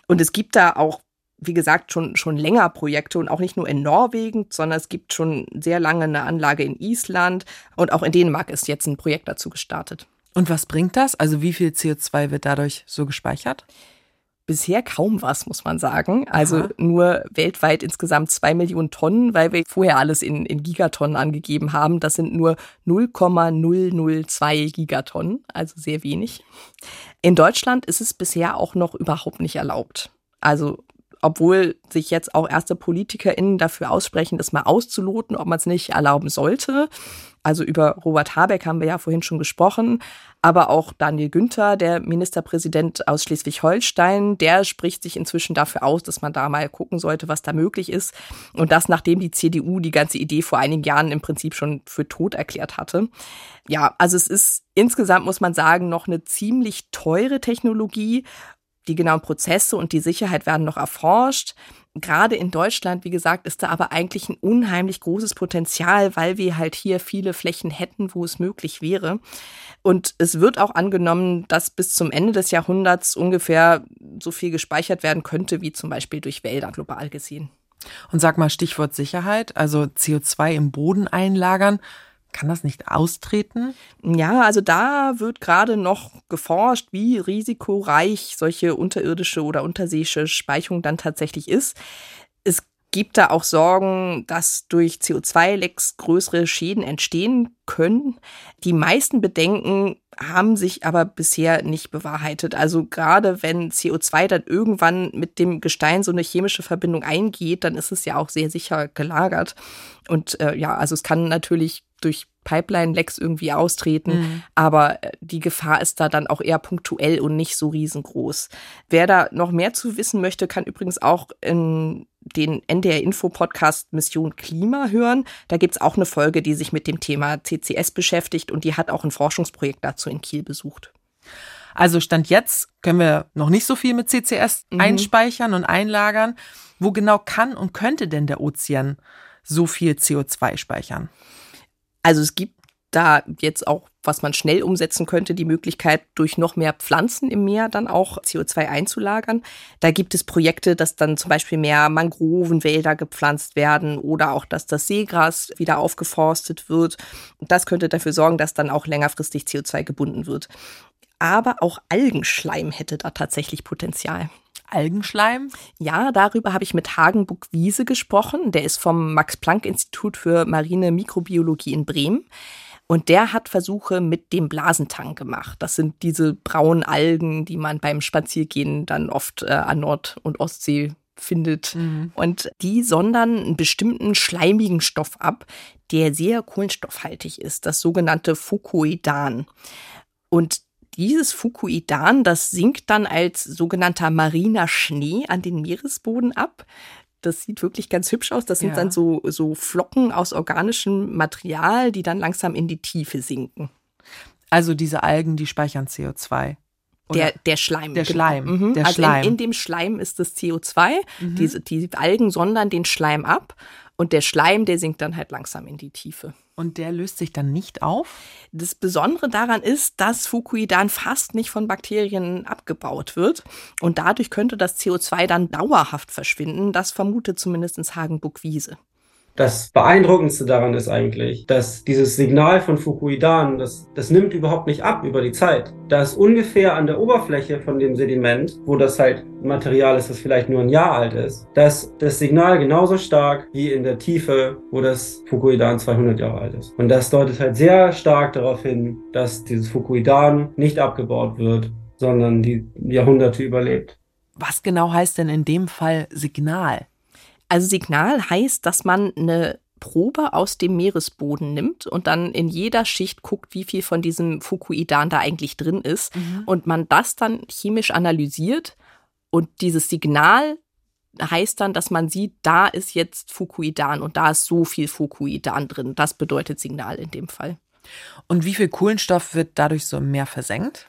Und es gibt da auch wie gesagt, schon, schon länger Projekte und auch nicht nur in Norwegen, sondern es gibt schon sehr lange eine Anlage in Island und auch in Dänemark ist jetzt ein Projekt dazu gestartet. Und was bringt das? Also wie viel CO2 wird dadurch so gespeichert? Bisher kaum was, muss man sagen. Also Aha. nur weltweit insgesamt zwei Millionen Tonnen, weil wir vorher alles in, in Gigatonnen angegeben haben. Das sind nur 0,002 Gigatonnen, also sehr wenig. In Deutschland ist es bisher auch noch überhaupt nicht erlaubt. Also obwohl sich jetzt auch erste PolitikerInnen dafür aussprechen, das mal auszuloten, ob man es nicht erlauben sollte. Also über Robert Habeck haben wir ja vorhin schon gesprochen, aber auch Daniel Günther, der Ministerpräsident aus Schleswig-Holstein, der spricht sich inzwischen dafür aus, dass man da mal gucken sollte, was da möglich ist. Und das, nachdem die CDU die ganze Idee vor einigen Jahren im Prinzip schon für tot erklärt hatte. Ja, also es ist insgesamt, muss man sagen, noch eine ziemlich teure Technologie die genauen Prozesse und die Sicherheit werden noch erforscht. Gerade in Deutschland, wie gesagt, ist da aber eigentlich ein unheimlich großes Potenzial, weil wir halt hier viele Flächen hätten, wo es möglich wäre. Und es wird auch angenommen, dass bis zum Ende des Jahrhunderts ungefähr so viel gespeichert werden könnte, wie zum Beispiel durch Wälder global gesehen. Und sag mal Stichwort Sicherheit, also CO2 im Boden einlagern. Kann das nicht austreten? Ja, also da wird gerade noch geforscht, wie risikoreich solche unterirdische oder unterseeische Speicherung dann tatsächlich ist. Es gibt da auch Sorgen, dass durch CO2-Lecks größere Schäden entstehen können. Die meisten Bedenken haben sich aber bisher nicht bewahrheitet. Also gerade wenn CO2 dann irgendwann mit dem Gestein so eine chemische Verbindung eingeht, dann ist es ja auch sehr sicher gelagert. Und äh, ja, also es kann natürlich durch Pipeline-Lecks irgendwie austreten. Mhm. Aber äh, die Gefahr ist da dann auch eher punktuell und nicht so riesengroß. Wer da noch mehr zu wissen möchte, kann übrigens auch in den NDR-Info-Podcast Mission Klima hören. Da gibt's auch eine Folge, die sich mit dem Thema CCS beschäftigt und die hat auch ein Forschungsprojekt dazu in Kiel besucht. Also Stand jetzt können wir noch nicht so viel mit CCS mhm. einspeichern und einlagern. Wo genau kann und könnte denn der Ozean so viel CO2 speichern? Also es gibt da jetzt auch, was man schnell umsetzen könnte, die Möglichkeit, durch noch mehr Pflanzen im Meer dann auch CO2 einzulagern. Da gibt es Projekte, dass dann zum Beispiel mehr Mangrovenwälder gepflanzt werden oder auch, dass das Seegras wieder aufgeforstet wird. Das könnte dafür sorgen, dass dann auch längerfristig CO2 gebunden wird. Aber auch Algenschleim hätte da tatsächlich Potenzial. Algenschleim? Ja, darüber habe ich mit Hagenbuck Wiese gesprochen. Der ist vom Max-Planck-Institut für marine Mikrobiologie in Bremen. Und der hat Versuche mit dem Blasentank gemacht. Das sind diese braunen Algen, die man beim Spaziergehen dann oft äh, an Nord- und Ostsee findet. Mhm. Und die sondern einen bestimmten schleimigen Stoff ab, der sehr kohlenstoffhaltig ist, das sogenannte Fucoidan. Und dieses Fukuidan, das sinkt dann als sogenannter mariner Schnee an den Meeresboden ab. Das sieht wirklich ganz hübsch aus. Das sind ja. dann so, so Flocken aus organischem Material, die dann langsam in die Tiefe sinken. Also diese Algen, die speichern CO2. Der, der Schleim. Der genau. Schleim. Mhm. Der also Schleim. In, in dem Schleim ist das CO2. Mhm. Diese, die Algen sondern den Schleim ab. Und der Schleim, der sinkt dann halt langsam in die Tiefe. Und der löst sich dann nicht auf? Das Besondere daran ist, dass Fukuidan fast nicht von Bakterien abgebaut wird. Und dadurch könnte das CO2 dann dauerhaft verschwinden. Das vermutet zumindest Hagenbuck-Wiese. Das Beeindruckendste daran ist eigentlich, dass dieses Signal von Fukuidan, das, das nimmt überhaupt nicht ab über die Zeit. Da ist ungefähr an der Oberfläche von dem Sediment, wo das halt Material ist, das vielleicht nur ein Jahr alt ist, dass das Signal genauso stark wie in der Tiefe, wo das Fukuidan 200 Jahre alt ist. Und das deutet halt sehr stark darauf hin, dass dieses Fukuidan nicht abgebaut wird, sondern die Jahrhunderte überlebt. Was genau heißt denn in dem Fall Signal? Also Signal heißt, dass man eine Probe aus dem Meeresboden nimmt und dann in jeder Schicht guckt, wie viel von diesem Fukuidan da eigentlich drin ist Mhm. und man das dann chemisch analysiert und dieses Signal heißt dann, dass man sieht, da ist jetzt Fukuidan und da ist so viel Fukuidan drin. Das bedeutet Signal in dem Fall. Und wie viel Kohlenstoff wird dadurch so im Meer versenkt?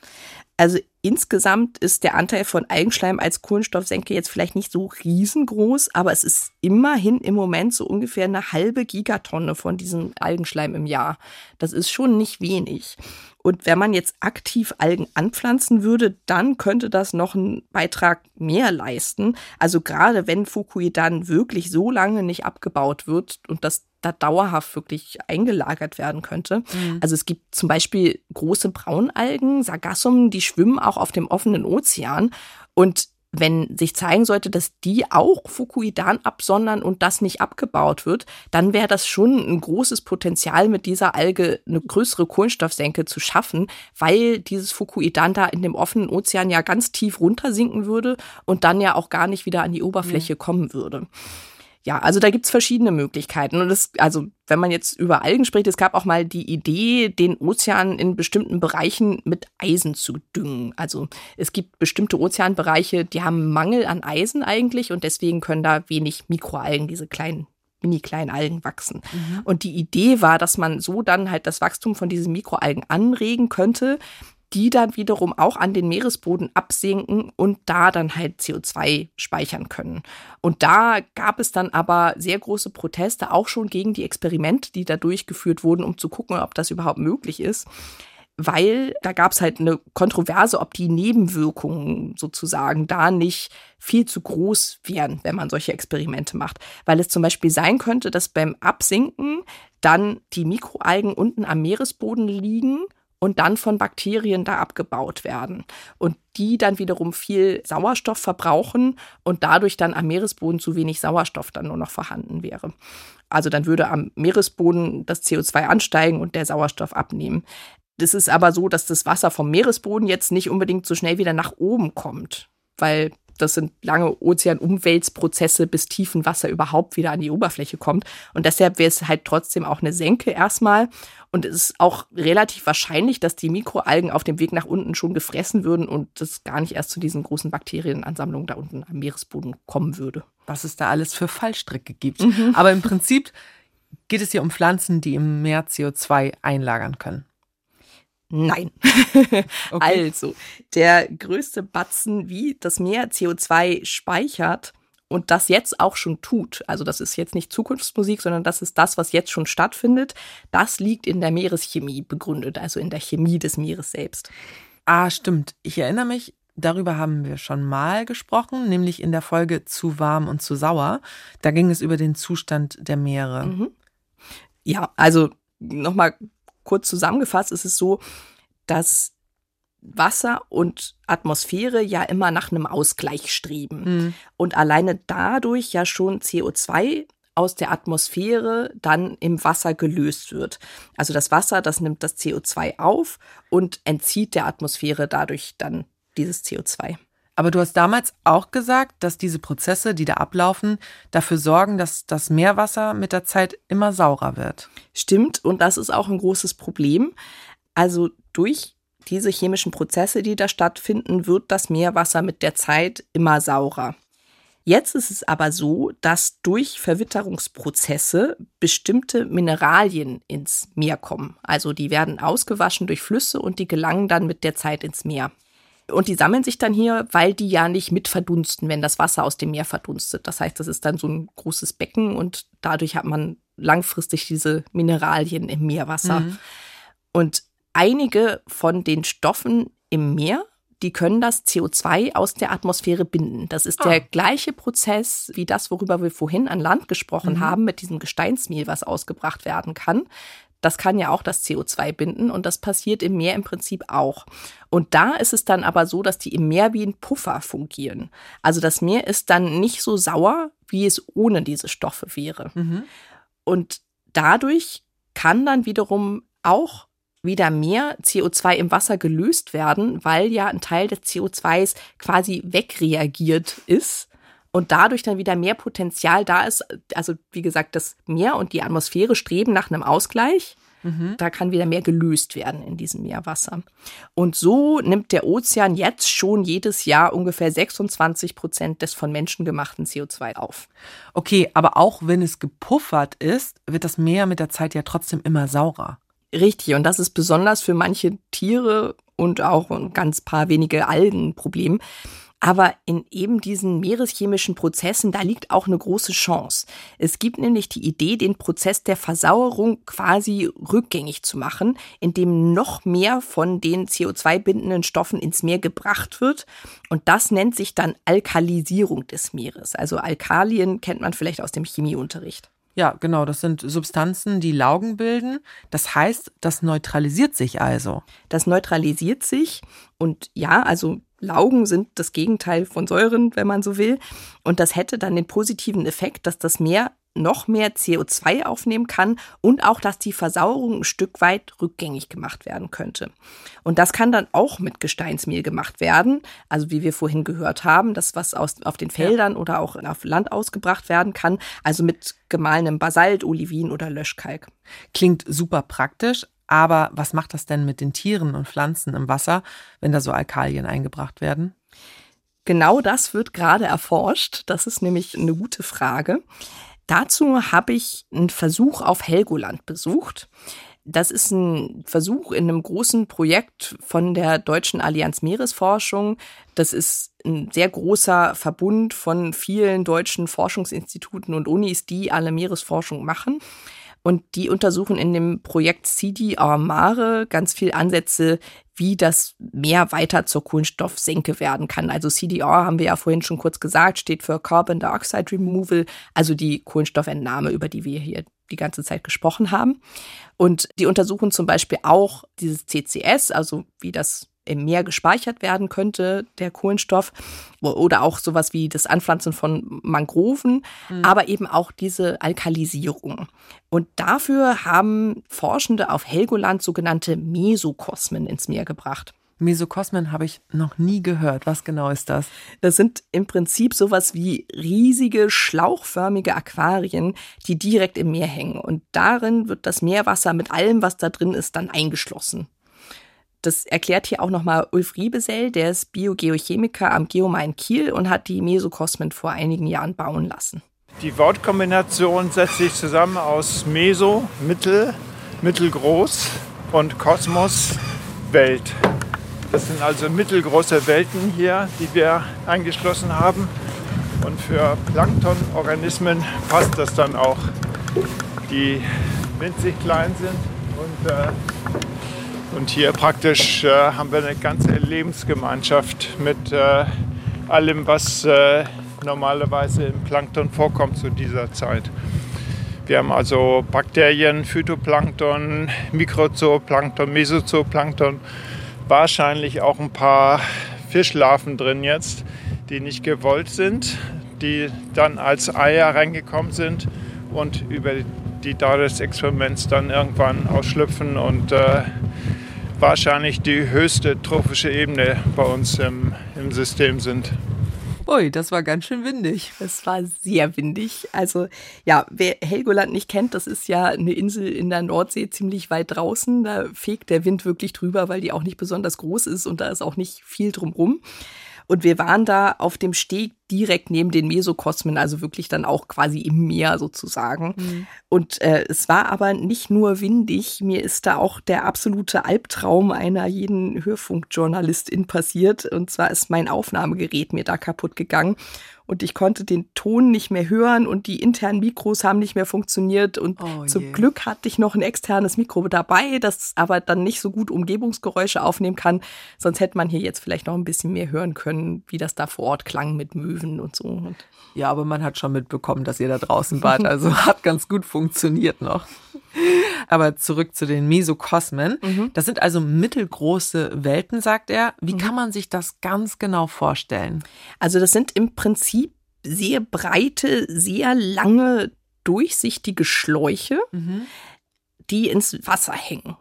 Also insgesamt ist der Anteil von Algenschleim als Kohlenstoffsenke jetzt vielleicht nicht so riesengroß, aber es ist immerhin im Moment so ungefähr eine halbe Gigatonne von diesem Algenschleim im Jahr. Das ist schon nicht wenig. Und wenn man jetzt aktiv Algen anpflanzen würde, dann könnte das noch einen Beitrag mehr leisten. Also gerade wenn Fukuidan wirklich so lange nicht abgebaut wird und das da dauerhaft wirklich eingelagert werden könnte. Also es gibt zum Beispiel große Braunalgen, Sargassum, die schwimmen auch auf dem offenen Ozean. Und wenn sich zeigen sollte, dass die auch Fukuidan absondern und das nicht abgebaut wird, dann wäre das schon ein großes Potenzial, mit dieser Alge eine größere Kohlenstoffsenke zu schaffen, weil dieses Fukuidan da in dem offenen Ozean ja ganz tief runtersinken würde und dann ja auch gar nicht wieder an die Oberfläche kommen würde. Ja, also da gibt's verschiedene Möglichkeiten. Und das, also wenn man jetzt über Algen spricht, es gab auch mal die Idee, den Ozean in bestimmten Bereichen mit Eisen zu düngen. Also es gibt bestimmte Ozeanbereiche, die haben Mangel an Eisen eigentlich und deswegen können da wenig Mikroalgen, diese kleinen mini kleinen Algen wachsen. Und die Idee war, dass man so dann halt das Wachstum von diesen Mikroalgen anregen könnte, die dann wiederum auch an den Meeresboden absinken und da dann halt CO2 speichern können. Und da gab es dann aber sehr große Proteste, auch schon gegen die Experimente, die da durchgeführt wurden, um zu gucken, ob das überhaupt möglich ist. Weil da gab es halt eine Kontroverse, ob die Nebenwirkungen sozusagen da nicht viel zu groß wären, wenn man solche Experimente macht. Weil es zum Beispiel sein könnte, dass beim Absinken dann die Mikroalgen unten am Meeresboden liegen und dann von Bakterien da abgebaut werden. Und die dann wiederum viel Sauerstoff verbrauchen und dadurch dann am Meeresboden zu wenig Sauerstoff dann nur noch vorhanden wäre. Also dann würde am Meeresboden das CO2 ansteigen und der Sauerstoff abnehmen. Das ist aber so, dass das Wasser vom Meeresboden jetzt nicht unbedingt so schnell wieder nach oben kommt, weil das sind lange Ozeanumwälzprozesse, bis Tiefenwasser überhaupt wieder an die Oberfläche kommt. Und deshalb wäre es halt trotzdem auch eine Senke erstmal. Und es ist auch relativ wahrscheinlich, dass die Mikroalgen auf dem Weg nach unten schon gefressen würden und es gar nicht erst zu diesen großen Bakterienansammlungen da unten am Meeresboden kommen würde. Was es da alles für Fallstricke gibt. Aber im Prinzip geht es hier um Pflanzen, die im Meer CO2 einlagern können. Nein. *laughs* Also, der größte Batzen, wie das Meer CO2 speichert und das jetzt auch schon tut, also das ist jetzt nicht Zukunftsmusik, sondern das ist das, was jetzt schon stattfindet, das liegt in der Meereschemie begründet, also in der Chemie des Meeres selbst. Ah, stimmt. Ich erinnere mich, darüber haben wir schon mal gesprochen, nämlich in der Folge Zu warm und zu sauer. Da ging es über den Zustand der Meere. Mhm. Ja, also nochmal kurz zusammengefasst ist es so, dass Wasser und Atmosphäre ja immer nach einem Ausgleich streben. Mhm. Und alleine dadurch ja schon CO2 aus der Atmosphäre dann im Wasser gelöst wird. Also das Wasser, das nimmt das CO2 auf und entzieht der Atmosphäre dadurch dann dieses CO2. Aber du hast damals auch gesagt, dass diese Prozesse, die da ablaufen, dafür sorgen, dass das Meerwasser mit der Zeit immer saurer wird. Stimmt, und das ist auch ein großes Problem. Also durch diese chemischen Prozesse, die da stattfinden, wird das Meerwasser mit der Zeit immer saurer. Jetzt ist es aber so, dass durch Verwitterungsprozesse bestimmte Mineralien ins Meer kommen. Also die werden ausgewaschen durch Flüsse und die gelangen dann mit der Zeit ins Meer. Und die sammeln sich dann hier, weil die ja nicht mit verdunsten, wenn das Wasser aus dem Meer verdunstet. Das heißt, das ist dann so ein großes Becken und dadurch hat man langfristig diese Mineralien im Meerwasser. Mhm. Und einige von den Stoffen im Meer, die können das CO2 aus der Atmosphäre binden. Das ist ah. der gleiche Prozess wie das, worüber wir vorhin an Land gesprochen mhm. haben, mit diesem Gesteinsmehl, was ausgebracht werden kann. Das kann ja auch das CO2 binden und das passiert im Meer im Prinzip auch. Und da ist es dann aber so, dass die im Meer wie ein Puffer fungieren. Also das Meer ist dann nicht so sauer, wie es ohne diese Stoffe wäre. Mhm. Und dadurch kann dann wiederum auch wieder mehr CO2 im Wasser gelöst werden, weil ja ein Teil des CO2s quasi wegreagiert ist und dadurch dann wieder mehr Potenzial da ist. Also wie gesagt, das Meer und die Atmosphäre streben nach einem Ausgleich. Mhm. Da kann wieder mehr gelöst werden in diesem Meerwasser. Und so nimmt der Ozean jetzt schon jedes Jahr ungefähr 26 Prozent des von Menschen gemachten CO2 auf. Okay, aber auch wenn es gepuffert ist, wird das Meer mit der Zeit ja trotzdem immer saurer. Richtig, und das ist besonders für manche Tiere und auch ein ganz paar wenige Algen ein Problem. Aber in eben diesen meereschemischen Prozessen, da liegt auch eine große Chance. Es gibt nämlich die Idee, den Prozess der Versauerung quasi rückgängig zu machen, indem noch mehr von den CO2-bindenden Stoffen ins Meer gebracht wird. Und das nennt sich dann Alkalisierung des Meeres. Also Alkalien kennt man vielleicht aus dem Chemieunterricht. Ja, genau, das sind Substanzen, die Laugen bilden. Das heißt, das neutralisiert sich also. Das neutralisiert sich und ja, also Laugen sind das Gegenteil von Säuren, wenn man so will. Und das hätte dann den positiven Effekt, dass das Meer noch mehr CO2 aufnehmen kann und auch, dass die Versauerung ein Stück weit rückgängig gemacht werden könnte. Und das kann dann auch mit Gesteinsmehl gemacht werden. Also wie wir vorhin gehört haben, das, was aus, auf den Feldern ja. oder auch auf Land ausgebracht werden kann. Also mit gemahlenem Basalt, Olivin oder Löschkalk. Klingt super praktisch. Aber was macht das denn mit den Tieren und Pflanzen im Wasser, wenn da so Alkalien eingebracht werden? Genau das wird gerade erforscht. Das ist nämlich eine gute Frage. Dazu habe ich einen Versuch auf Helgoland besucht. Das ist ein Versuch in einem großen Projekt von der Deutschen Allianz Meeresforschung. Das ist ein sehr großer Verbund von vielen deutschen Forschungsinstituten und Unis, die alle Meeresforschung machen. Und die untersuchen in dem Projekt CDR Mare ganz viel Ansätze, wie das Meer weiter zur Kohlenstoffsenke werden kann. Also CDR haben wir ja vorhin schon kurz gesagt, steht für Carbon Dioxide Removal, also die Kohlenstoffentnahme, über die wir hier die ganze Zeit gesprochen haben. Und die untersuchen zum Beispiel auch dieses CCS, also wie das im Meer gespeichert werden könnte, der Kohlenstoff. Oder auch sowas wie das Anpflanzen von Mangroven, mhm. aber eben auch diese Alkalisierung. Und dafür haben Forschende auf Helgoland sogenannte Mesokosmen ins Meer gebracht. Mesokosmen habe ich noch nie gehört. Was genau ist das? Das sind im Prinzip sowas wie riesige, schlauchförmige Aquarien, die direkt im Meer hängen. Und darin wird das Meerwasser mit allem, was da drin ist, dann eingeschlossen. Das erklärt hier auch nochmal Ulf Riebesell, der ist Biogeochemiker am Geomain Kiel und hat die Mesokosmen vor einigen Jahren bauen lassen. Die Wortkombination setzt sich zusammen aus Meso, Mittel, Mittelgroß und Kosmos, Welt. Das sind also mittelgroße Welten hier, die wir eingeschlossen haben. Und für Planktonorganismen passt das dann auch, die winzig klein sind und äh, und hier praktisch äh, haben wir eine ganze Lebensgemeinschaft mit äh, allem, was äh, normalerweise im Plankton vorkommt zu dieser Zeit. Wir haben also Bakterien, Phytoplankton, Mikrozooplankton, Mesozooplankton, wahrscheinlich auch ein paar Fischlarven drin jetzt, die nicht gewollt sind, die dann als Eier reingekommen sind und über die Dauer des Experiments dann irgendwann ausschlüpfen und äh, wahrscheinlich die höchste trophische Ebene bei uns im, im System sind. Ui, das war ganz schön windig. Es war sehr windig. Also ja, wer Helgoland nicht kennt, das ist ja eine Insel in der Nordsee ziemlich weit draußen. Da fegt der Wind wirklich drüber, weil die auch nicht besonders groß ist und da ist auch nicht viel drumrum. Und wir waren da auf dem Steg direkt neben den Mesokosmen, also wirklich dann auch quasi im Meer sozusagen. Mhm. Und äh, es war aber nicht nur windig, mir ist da auch der absolute Albtraum einer jeden Hörfunkjournalistin passiert. Und zwar ist mein Aufnahmegerät mir da kaputt gegangen und ich konnte den Ton nicht mehr hören und die internen Mikros haben nicht mehr funktioniert und oh zum Glück hatte ich noch ein externes Mikro dabei, das aber dann nicht so gut Umgebungsgeräusche aufnehmen kann, sonst hätte man hier jetzt vielleicht noch ein bisschen mehr hören können, wie das da vor Ort klang mit Möwen und so. Und ja, aber man hat schon mitbekommen, dass ihr da draußen wart, also *laughs* hat ganz gut funktioniert noch. Aber zurück zu den Mesokosmen. Mhm. Das sind also mittelgroße Welten, sagt er. Wie mhm. kann man sich das ganz genau vorstellen? Also das sind im Prinzip sehr breite, sehr lange, durchsichtige Schläuche, mhm. die ins Wasser hängen.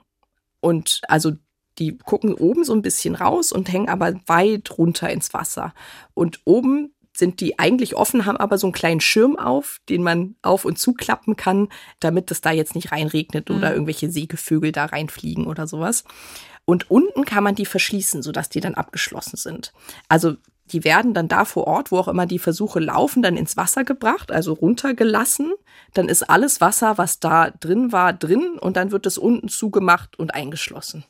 Und also die gucken oben so ein bisschen raus und hängen aber weit runter ins Wasser. Und oben sind die eigentlich offen, haben aber so einen kleinen Schirm auf, den man auf und zuklappen kann, damit es da jetzt nicht reinregnet mhm. oder irgendwelche Sägevögel da reinfliegen oder sowas. Und unten kann man die verschließen, sodass die dann abgeschlossen sind. Also die werden dann da vor Ort, wo auch immer die Versuche laufen, dann ins Wasser gebracht, also runtergelassen. Dann ist alles Wasser, was da drin war, drin und dann wird es unten zugemacht und eingeschlossen.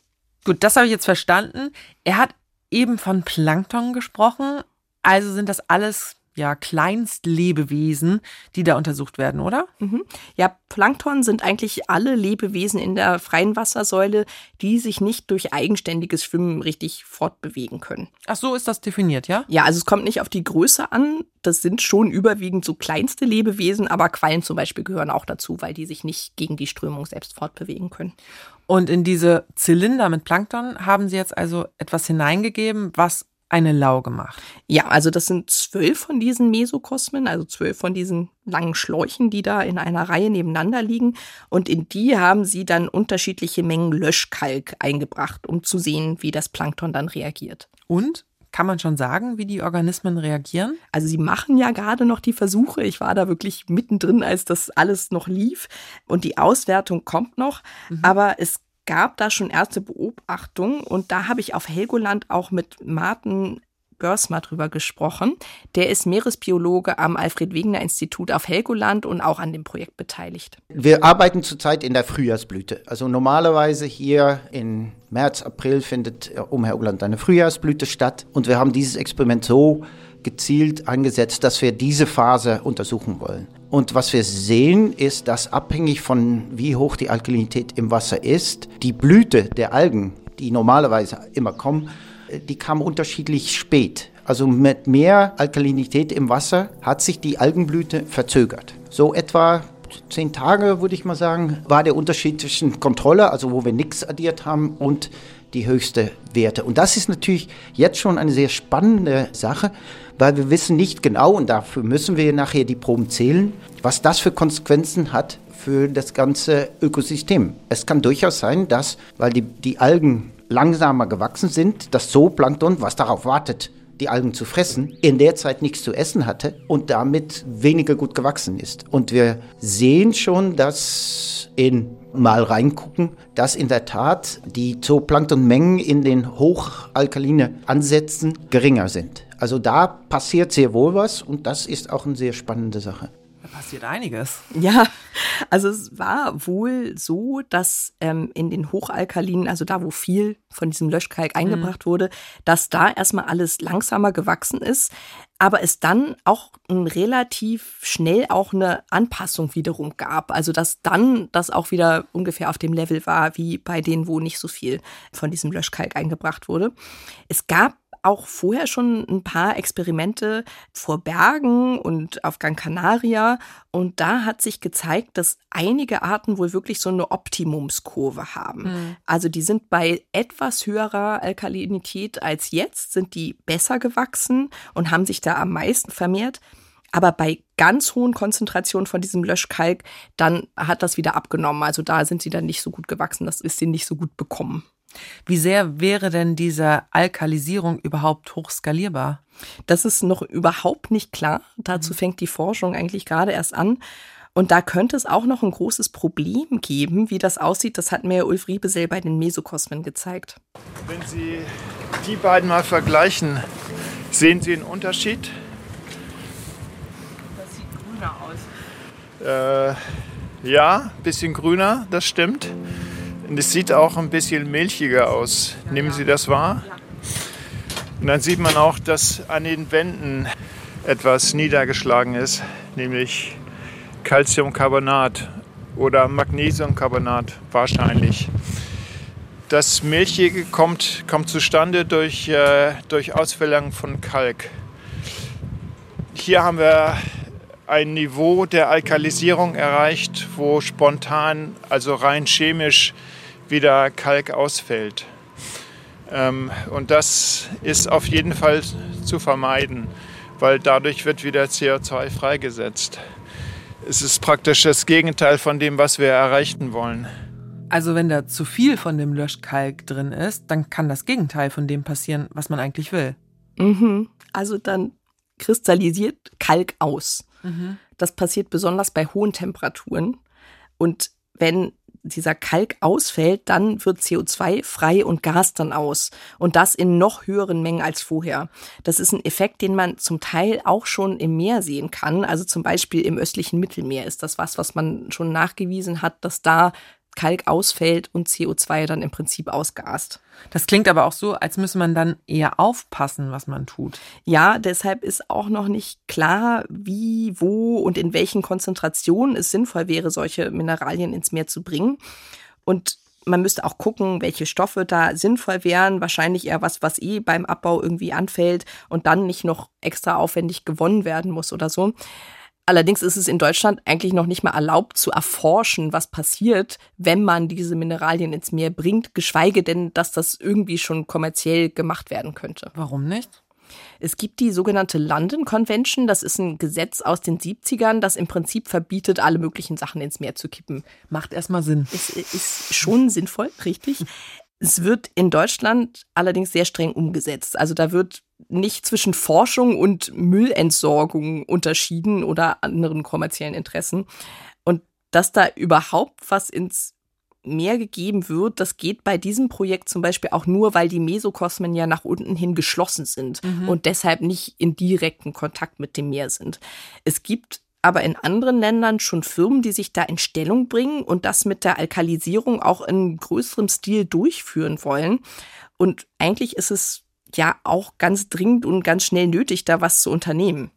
Gut, das habe ich jetzt verstanden. Er hat eben von Plankton gesprochen. Also sind das alles ja Kleinstlebewesen, die da untersucht werden, oder? Mhm. Ja, Plankton sind eigentlich alle Lebewesen in der freien Wassersäule, die sich nicht durch eigenständiges Schwimmen richtig fortbewegen können. Ach so ist das definiert, ja? Ja, also es kommt nicht auf die Größe an. Das sind schon überwiegend so kleinste Lebewesen, aber Quallen zum Beispiel gehören auch dazu, weil die sich nicht gegen die Strömung selbst fortbewegen können. Und in diese Zylinder mit Plankton haben Sie jetzt also etwas hineingegeben, was eine Lauge macht. Ja, also das sind zwölf von diesen Mesokosmen, also zwölf von diesen langen Schläuchen, die da in einer Reihe nebeneinander liegen. Und in die haben sie dann unterschiedliche Mengen Löschkalk eingebracht, um zu sehen, wie das Plankton dann reagiert. Und? Kann man schon sagen, wie die Organismen reagieren? Also sie machen ja gerade noch die Versuche. Ich war da wirklich mittendrin, als das alles noch lief. Und die Auswertung kommt noch. Mhm. Aber es gab da schon erste Beobachtungen und da habe ich auf Helgoland auch mit Martin Börsma drüber gesprochen. Der ist Meeresbiologe am Alfred-Wegener-Institut auf Helgoland und auch an dem Projekt beteiligt. Wir arbeiten zurzeit in der Frühjahrsblüte. Also normalerweise hier in März, April findet um Helgoland eine Frühjahrsblüte statt. Und wir haben dieses Experiment so gezielt eingesetzt, dass wir diese Phase untersuchen wollen. Und was wir sehen, ist, dass abhängig von wie hoch die Alkalinität im Wasser ist, die Blüte der Algen, die normalerweise immer kommen, die kam unterschiedlich spät. Also mit mehr Alkalinität im Wasser hat sich die Algenblüte verzögert. So etwa zehn Tage, würde ich mal sagen, war der Unterschied zwischen Kontrolle, also wo wir nichts addiert haben, und die höchste Werte. Und das ist natürlich jetzt schon eine sehr spannende Sache, weil wir wissen nicht genau, und dafür müssen wir nachher die Proben zählen, was das für Konsequenzen hat für das ganze Ökosystem. Es kann durchaus sein, dass, weil die, die Algen langsamer gewachsen sind, das Zooplankton, was darauf wartet, die Algen zu fressen, in der Zeit nichts zu essen hatte und damit weniger gut gewachsen ist. Und wir sehen schon, dass in mal reingucken, dass in der Tat die Zooplanktonmengen in den hochalkaline Ansätzen geringer sind. Also da passiert sehr wohl was und das ist auch eine sehr spannende Sache. Da passiert einiges. Ja, also es war wohl so, dass ähm, in den Hochalkalinen, also da, wo viel von diesem Löschkalk mhm. eingebracht mhm. wurde, dass da erstmal alles langsamer gewachsen ist, aber es dann auch relativ schnell auch eine Anpassung wiederum gab. Also dass dann das auch wieder ungefähr auf dem Level war, wie bei denen, wo nicht so viel von diesem Löschkalk eingebracht wurde. Es gab auch vorher schon ein paar Experimente vor Bergen und auf Gran Canaria. Und da hat sich gezeigt, dass einige Arten wohl wirklich so eine Optimumskurve haben. Mhm. Also die sind bei etwas höherer Alkalinität als jetzt, sind die besser gewachsen und haben sich da am meisten vermehrt. Aber bei ganz hohen Konzentrationen von diesem Löschkalk, dann hat das wieder abgenommen. Also da sind sie dann nicht so gut gewachsen. Das ist ihnen nicht so gut bekommen. Wie sehr wäre denn diese Alkalisierung überhaupt hochskalierbar? Das ist noch überhaupt nicht klar. Dazu mhm. fängt die Forschung eigentlich gerade erst an. Und da könnte es auch noch ein großes Problem geben, wie das aussieht. Das hat mir Ulf Riebesel bei den Mesokosmen gezeigt. Wenn Sie die beiden mal vergleichen, sehen Sie einen Unterschied? grüner aus. Äh, ja, bisschen grüner, das stimmt. Und es sieht auch ein bisschen milchiger aus. Nehmen Sie das wahr? Und dann sieht man auch, dass an den Wänden etwas niedergeschlagen ist, nämlich Calciumcarbonat oder Magnesiumcarbonat wahrscheinlich. Das Milchige kommt, kommt zustande durch, äh, durch Ausfällung von Kalk. Hier haben wir ein Niveau der Alkalisierung erreicht, wo spontan, also rein chemisch, wieder Kalk ausfällt. Ähm, und das ist auf jeden Fall zu vermeiden, weil dadurch wird wieder CO2 freigesetzt. Es ist praktisch das Gegenteil von dem, was wir erreichen wollen. Also wenn da zu viel von dem Löschkalk drin ist, dann kann das Gegenteil von dem passieren, was man eigentlich will. Mhm. Also dann kristallisiert Kalk aus. Mhm. Das passiert besonders bei hohen Temperaturen. Und wenn dieser Kalk ausfällt, dann wird CO2 frei und Gas dann aus. Und das in noch höheren Mengen als vorher. Das ist ein Effekt, den man zum Teil auch schon im Meer sehen kann. Also zum Beispiel im östlichen Mittelmeer ist das was, was man schon nachgewiesen hat, dass da Kalk ausfällt und CO2 dann im Prinzip ausgast. Das klingt aber auch so, als müsse man dann eher aufpassen, was man tut. Ja, deshalb ist auch noch nicht klar, wie, wo und in welchen Konzentrationen es sinnvoll wäre, solche Mineralien ins Meer zu bringen. Und man müsste auch gucken, welche Stoffe da sinnvoll wären. Wahrscheinlich eher was, was eh beim Abbau irgendwie anfällt und dann nicht noch extra aufwendig gewonnen werden muss oder so. Allerdings ist es in Deutschland eigentlich noch nicht mal erlaubt zu erforschen, was passiert, wenn man diese Mineralien ins Meer bringt, geschweige denn, dass das irgendwie schon kommerziell gemacht werden könnte. Warum nicht? Es gibt die sogenannte London Convention. Das ist ein Gesetz aus den 70ern, das im Prinzip verbietet, alle möglichen Sachen ins Meer zu kippen. Macht erstmal Sinn. Es ist schon sinnvoll, richtig. Es wird in Deutschland allerdings sehr streng umgesetzt. Also da wird nicht zwischen Forschung und Müllentsorgung unterschieden oder anderen kommerziellen Interessen. Und dass da überhaupt was ins Meer gegeben wird, das geht bei diesem Projekt zum Beispiel auch nur, weil die Mesokosmen ja nach unten hin geschlossen sind mhm. und deshalb nicht in direkten Kontakt mit dem Meer sind. Es gibt aber in anderen Ländern schon Firmen, die sich da in Stellung bringen und das mit der Alkalisierung auch in größerem Stil durchführen wollen. Und eigentlich ist es ja auch ganz dringend und ganz schnell nötig, da was zu unternehmen.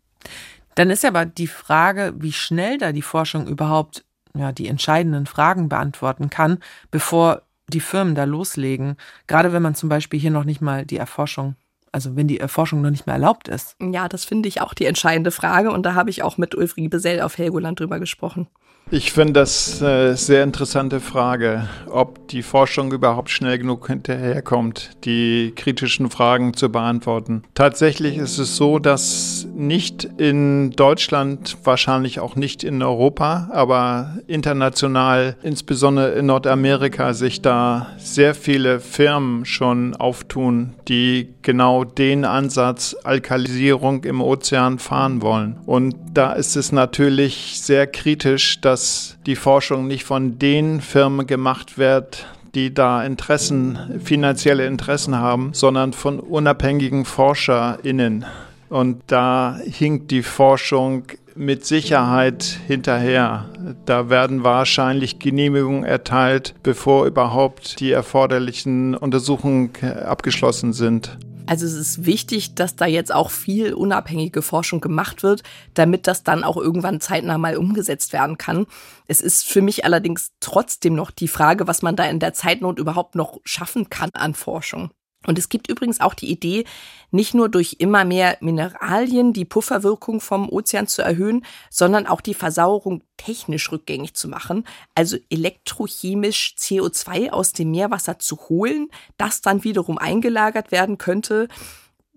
Dann ist aber die Frage, wie schnell da die Forschung überhaupt ja, die entscheidenden Fragen beantworten kann, bevor die Firmen da loslegen. Gerade wenn man zum Beispiel hier noch nicht mal die Erforschung also wenn die Erforschung noch nicht mehr erlaubt ist. Ja, das finde ich auch die entscheidende Frage und da habe ich auch mit Ulfried Besell auf Helgoland drüber gesprochen. Ich finde das eine sehr interessante Frage, ob die Forschung überhaupt schnell genug hinterherkommt, die kritischen Fragen zu beantworten. Tatsächlich ist es so, dass nicht in Deutschland, wahrscheinlich auch nicht in Europa, aber international, insbesondere in Nordamerika, sich da sehr viele Firmen schon auftun, die genau den Ansatz Alkalisierung im Ozean fahren wollen. Und da ist es natürlich sehr kritisch, dass dass die Forschung nicht von den Firmen gemacht wird, die da Interessen, finanzielle Interessen haben, sondern von unabhängigen ForscherInnen. Und da hinkt die Forschung mit Sicherheit hinterher. Da werden wahrscheinlich Genehmigungen erteilt, bevor überhaupt die erforderlichen Untersuchungen abgeschlossen sind. Also es ist wichtig, dass da jetzt auch viel unabhängige Forschung gemacht wird, damit das dann auch irgendwann zeitnah mal umgesetzt werden kann. Es ist für mich allerdings trotzdem noch die Frage, was man da in der Zeitnot überhaupt noch schaffen kann an Forschung. Und es gibt übrigens auch die Idee, nicht nur durch immer mehr Mineralien die Pufferwirkung vom Ozean zu erhöhen, sondern auch die Versauerung technisch rückgängig zu machen, also elektrochemisch CO2 aus dem Meerwasser zu holen, das dann wiederum eingelagert werden könnte.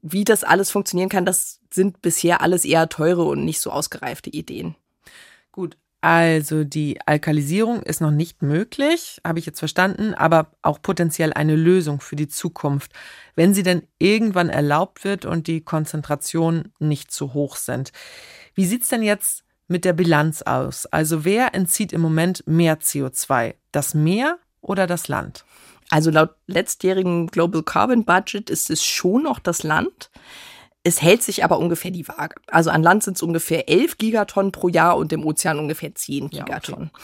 Wie das alles funktionieren kann, das sind bisher alles eher teure und nicht so ausgereifte Ideen. Gut, also die Alkalisierung ist noch nicht möglich, habe ich jetzt verstanden, aber auch potenziell eine Lösung für die Zukunft, wenn sie denn irgendwann erlaubt wird und die Konzentrationen nicht zu hoch sind. Wie sieht's denn jetzt mit der Bilanz aus? Also wer entzieht im Moment mehr CO2? Das Meer oder das Land? Also laut letztjährigem Global Carbon Budget ist es schon noch das Land. Es hält sich aber ungefähr die Waage. Also an Land sind es ungefähr 11 Gigatonnen pro Jahr und im Ozean ungefähr 10 Gigatonnen. Ja,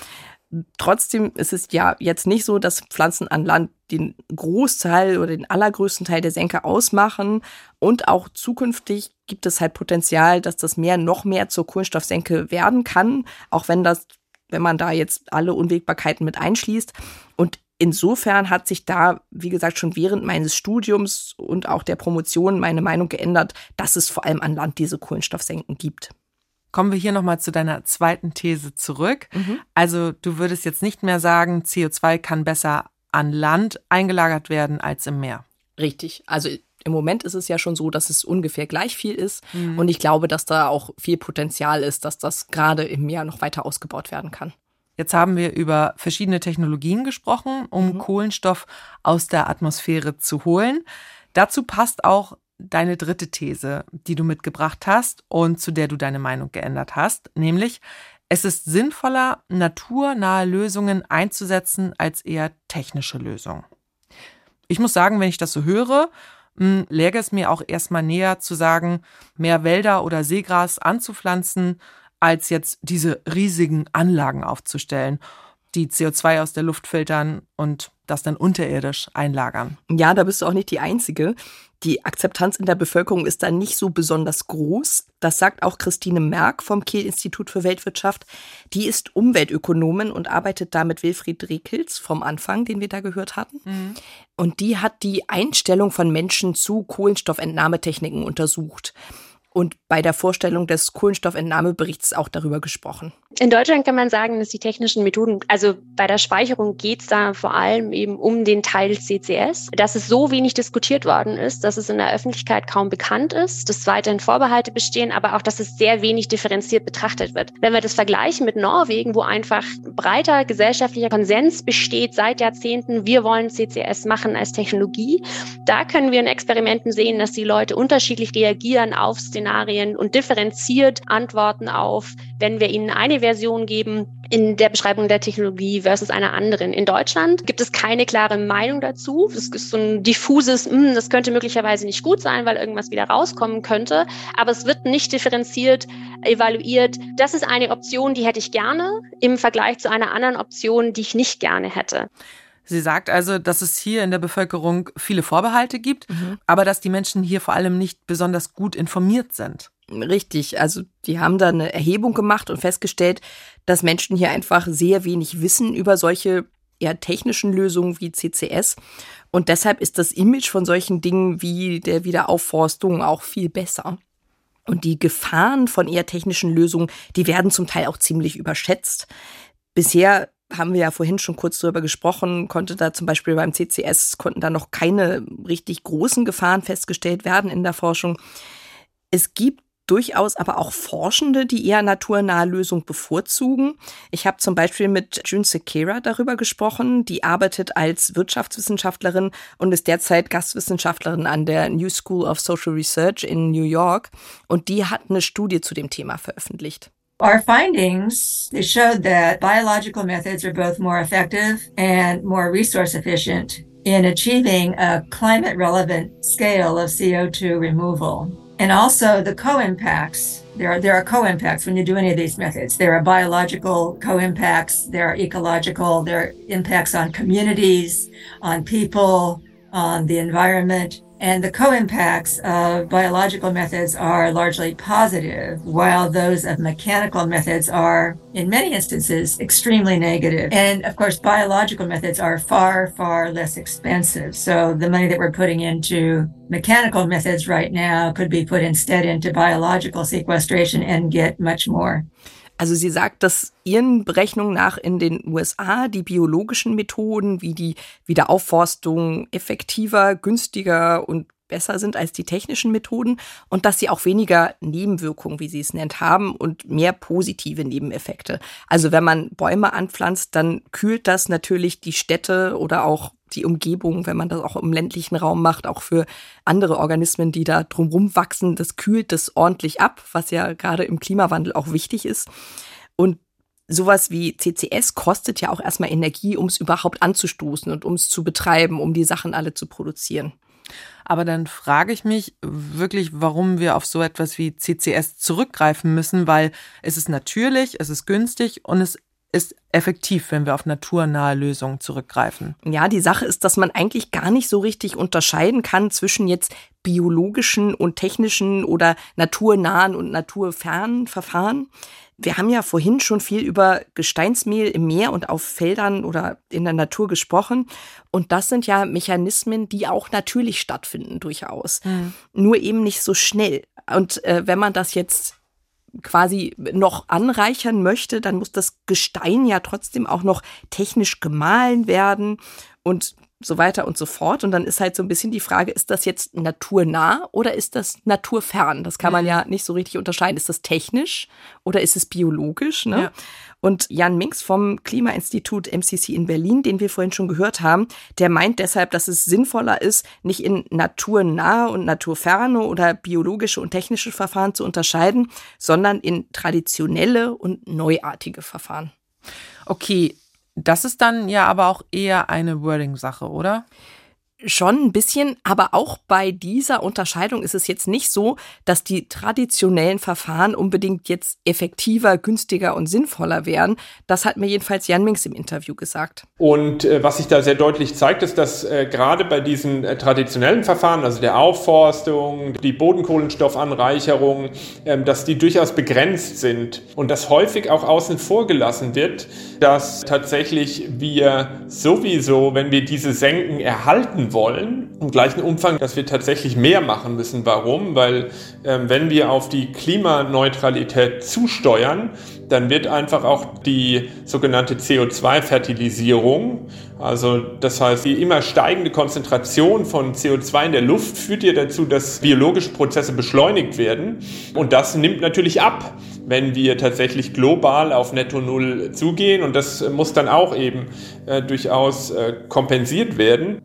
okay. Trotzdem ist es ja jetzt nicht so, dass Pflanzen an Land den Großteil oder den allergrößten Teil der Senke ausmachen. Und auch zukünftig gibt es halt Potenzial, dass das Meer noch mehr zur Kohlenstoffsenke werden kann, auch wenn das, wenn man da jetzt alle Unwägbarkeiten mit einschließt. Und insofern hat sich da, wie gesagt, schon während meines Studiums und auch der Promotion meine Meinung geändert, dass es vor allem an Land diese Kohlenstoffsenken gibt. Kommen wir hier nochmal zu deiner zweiten These zurück. Mhm. Also du würdest jetzt nicht mehr sagen, CO2 kann besser an Land eingelagert werden als im Meer. Richtig. Also im Moment ist es ja schon so, dass es ungefähr gleich viel ist. Mhm. Und ich glaube, dass da auch viel Potenzial ist, dass das gerade im Meer noch weiter ausgebaut werden kann. Jetzt haben wir über verschiedene Technologien gesprochen, um mhm. Kohlenstoff aus der Atmosphäre zu holen. Dazu passt auch deine dritte These, die du mitgebracht hast und zu der du deine Meinung geändert hast, nämlich es ist sinnvoller, naturnahe Lösungen einzusetzen als eher technische Lösungen. Ich muss sagen, wenn ich das so höre, hm, läge es mir auch erstmal näher zu sagen, mehr Wälder oder Seegras anzupflanzen als jetzt diese riesigen Anlagen aufzustellen, die CO2 aus der Luft filtern und das dann unterirdisch einlagern. Ja, da bist du auch nicht die Einzige. Die Akzeptanz in der Bevölkerung ist da nicht so besonders groß. Das sagt auch Christine Merck vom Kehl-Institut für Weltwirtschaft. Die ist Umweltökonomin und arbeitet da mit Wilfried Rekels vom Anfang, den wir da gehört hatten. Mhm. Und die hat die Einstellung von Menschen zu Kohlenstoffentnahmetechniken untersucht und bei der Vorstellung des Kohlenstoffentnahmeberichts auch darüber gesprochen. In Deutschland kann man sagen, dass die technischen Methoden, also bei der Speicherung geht es da vor allem eben um den Teil CCS, dass es so wenig diskutiert worden ist, dass es in der Öffentlichkeit kaum bekannt ist, dass weiterhin Vorbehalte bestehen, aber auch, dass es sehr wenig differenziert betrachtet wird. Wenn wir das vergleichen mit Norwegen, wo einfach breiter gesellschaftlicher Konsens besteht seit Jahrzehnten, wir wollen CCS machen als Technologie, da können wir in Experimenten sehen, dass die Leute unterschiedlich reagieren auf Szenarien und differenziert antworten auf, wenn wir ihnen eine Version geben in der Beschreibung der Technologie versus einer anderen. In Deutschland gibt es keine klare Meinung dazu. Es ist so ein diffuses, hm, das könnte möglicherweise nicht gut sein, weil irgendwas wieder rauskommen könnte. Aber es wird nicht differenziert evaluiert. Das ist eine Option, die hätte ich gerne im Vergleich zu einer anderen Option, die ich nicht gerne hätte. Sie sagt also, dass es hier in der Bevölkerung viele Vorbehalte gibt, mhm. aber dass die Menschen hier vor allem nicht besonders gut informiert sind. Richtig, also die haben da eine Erhebung gemacht und festgestellt, dass Menschen hier einfach sehr wenig wissen über solche eher technischen Lösungen wie CCS. Und deshalb ist das Image von solchen Dingen wie der Wiederaufforstung auch viel besser. Und die Gefahren von eher technischen Lösungen, die werden zum Teil auch ziemlich überschätzt. Bisher haben wir ja vorhin schon kurz darüber gesprochen, konnte da zum Beispiel beim CCS, konnten da noch keine richtig großen Gefahren festgestellt werden in der Forschung. Es gibt durchaus aber auch Forschende, die eher naturnahe Lösungen bevorzugen. Ich habe zum Beispiel mit June Sekera darüber gesprochen. Die arbeitet als Wirtschaftswissenschaftlerin und ist derzeit Gastwissenschaftlerin an der New School of Social Research in New York. Und die hat eine Studie zu dem Thema veröffentlicht. Our findings showed that biological methods are both more effective and more resource efficient in achieving a climate relevant scale of CO2 removal. And also the co-impacts. There are, there are co-impacts when you do any of these methods. There are biological co-impacts. There are ecological. There are impacts on communities, on people, on the environment. And the co-impacts of biological methods are largely positive, while those of mechanical methods are, in many instances, extremely negative. And of course, biological methods are far, far less expensive. So the money that we're putting into mechanical methods right now could be put instead into biological sequestration and get much more. Also sie sagt, dass ihren Berechnungen nach in den USA die biologischen Methoden wie die Wiederaufforstung effektiver, günstiger und besser sind als die technischen Methoden und dass sie auch weniger Nebenwirkungen, wie sie es nennt, haben und mehr positive Nebeneffekte. Also wenn man Bäume anpflanzt, dann kühlt das natürlich die Städte oder auch die Umgebung, wenn man das auch im ländlichen Raum macht, auch für andere Organismen, die da drumherum wachsen, das kühlt das ordentlich ab, was ja gerade im Klimawandel auch wichtig ist. Und sowas wie CCS kostet ja auch erstmal Energie, um es überhaupt anzustoßen und um es zu betreiben, um die Sachen alle zu produzieren. Aber dann frage ich mich wirklich, warum wir auf so etwas wie CCS zurückgreifen müssen, weil es ist natürlich, es ist günstig und es ist effektiv, wenn wir auf naturnahe Lösungen zurückgreifen. Ja, die Sache ist, dass man eigentlich gar nicht so richtig unterscheiden kann zwischen jetzt biologischen und technischen oder naturnahen und naturfernen Verfahren. Wir haben ja vorhin schon viel über Gesteinsmehl im Meer und auf Feldern oder in der Natur gesprochen. Und das sind ja Mechanismen, die auch natürlich stattfinden, durchaus. Mhm. Nur eben nicht so schnell. Und äh, wenn man das jetzt quasi noch anreichern möchte, dann muss das Gestein ja trotzdem auch noch technisch gemahlen werden. Und so weiter und so fort. Und dann ist halt so ein bisschen die Frage, ist das jetzt naturnah oder ist das naturfern? Das kann man ja nicht so richtig unterscheiden. Ist das technisch oder ist es biologisch? Ne? Ja. Und Jan Minks vom Klimainstitut MCC in Berlin, den wir vorhin schon gehört haben, der meint deshalb, dass es sinnvoller ist, nicht in naturnahe und naturferne oder biologische und technische Verfahren zu unterscheiden, sondern in traditionelle und neuartige Verfahren. Okay, das ist dann ja aber auch eher eine Wording-Sache, oder? Schon ein bisschen, aber auch bei dieser Unterscheidung ist es jetzt nicht so, dass die traditionellen Verfahren unbedingt jetzt effektiver, günstiger und sinnvoller wären. Das hat mir jedenfalls Jan Minks im Interview gesagt. Und äh, was sich da sehr deutlich zeigt, ist, dass äh, gerade bei diesen äh, traditionellen Verfahren, also der Aufforstung, die Bodenkohlenstoffanreicherung, ähm, dass die durchaus begrenzt sind und dass häufig auch außen vor gelassen wird, dass tatsächlich wir sowieso, wenn wir diese Senken erhalten wollen, im gleichen Umfang, dass wir tatsächlich mehr machen müssen. Warum? Weil ähm, wenn wir auf die Klimaneutralität zusteuern, dann wird einfach auch die sogenannte CO2-Fertilisierung, also das heißt, die immer steigende Konzentration von CO2 in der Luft führt ja dazu, dass biologische Prozesse beschleunigt werden. Und das nimmt natürlich ab wenn wir tatsächlich global auf Netto Null zugehen. Und das muss dann auch eben äh, durchaus äh, kompensiert werden.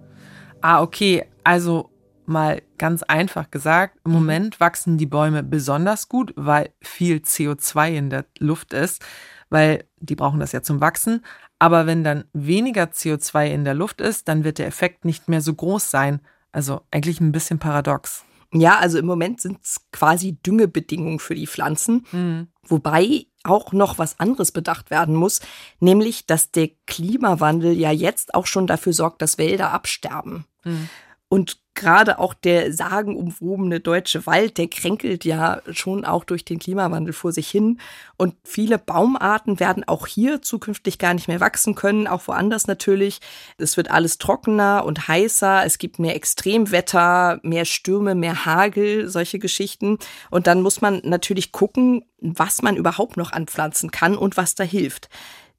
Ah, okay. Also mal ganz einfach gesagt, im mhm. Moment wachsen die Bäume besonders gut, weil viel CO2 in der Luft ist, weil die brauchen das ja zum Wachsen. Aber wenn dann weniger CO2 in der Luft ist, dann wird der Effekt nicht mehr so groß sein. Also eigentlich ein bisschen paradox. Ja, also im Moment sind es quasi Düngebedingungen für die Pflanzen, mhm. wobei auch noch was anderes bedacht werden muss, nämlich dass der Klimawandel ja jetzt auch schon dafür sorgt, dass Wälder absterben. Mhm. Und gerade auch der sagenumwobene deutsche Wald, der kränkelt ja schon auch durch den Klimawandel vor sich hin. Und viele Baumarten werden auch hier zukünftig gar nicht mehr wachsen können, auch woanders natürlich. Es wird alles trockener und heißer. Es gibt mehr Extremwetter, mehr Stürme, mehr Hagel, solche Geschichten. Und dann muss man natürlich gucken, was man überhaupt noch anpflanzen kann und was da hilft.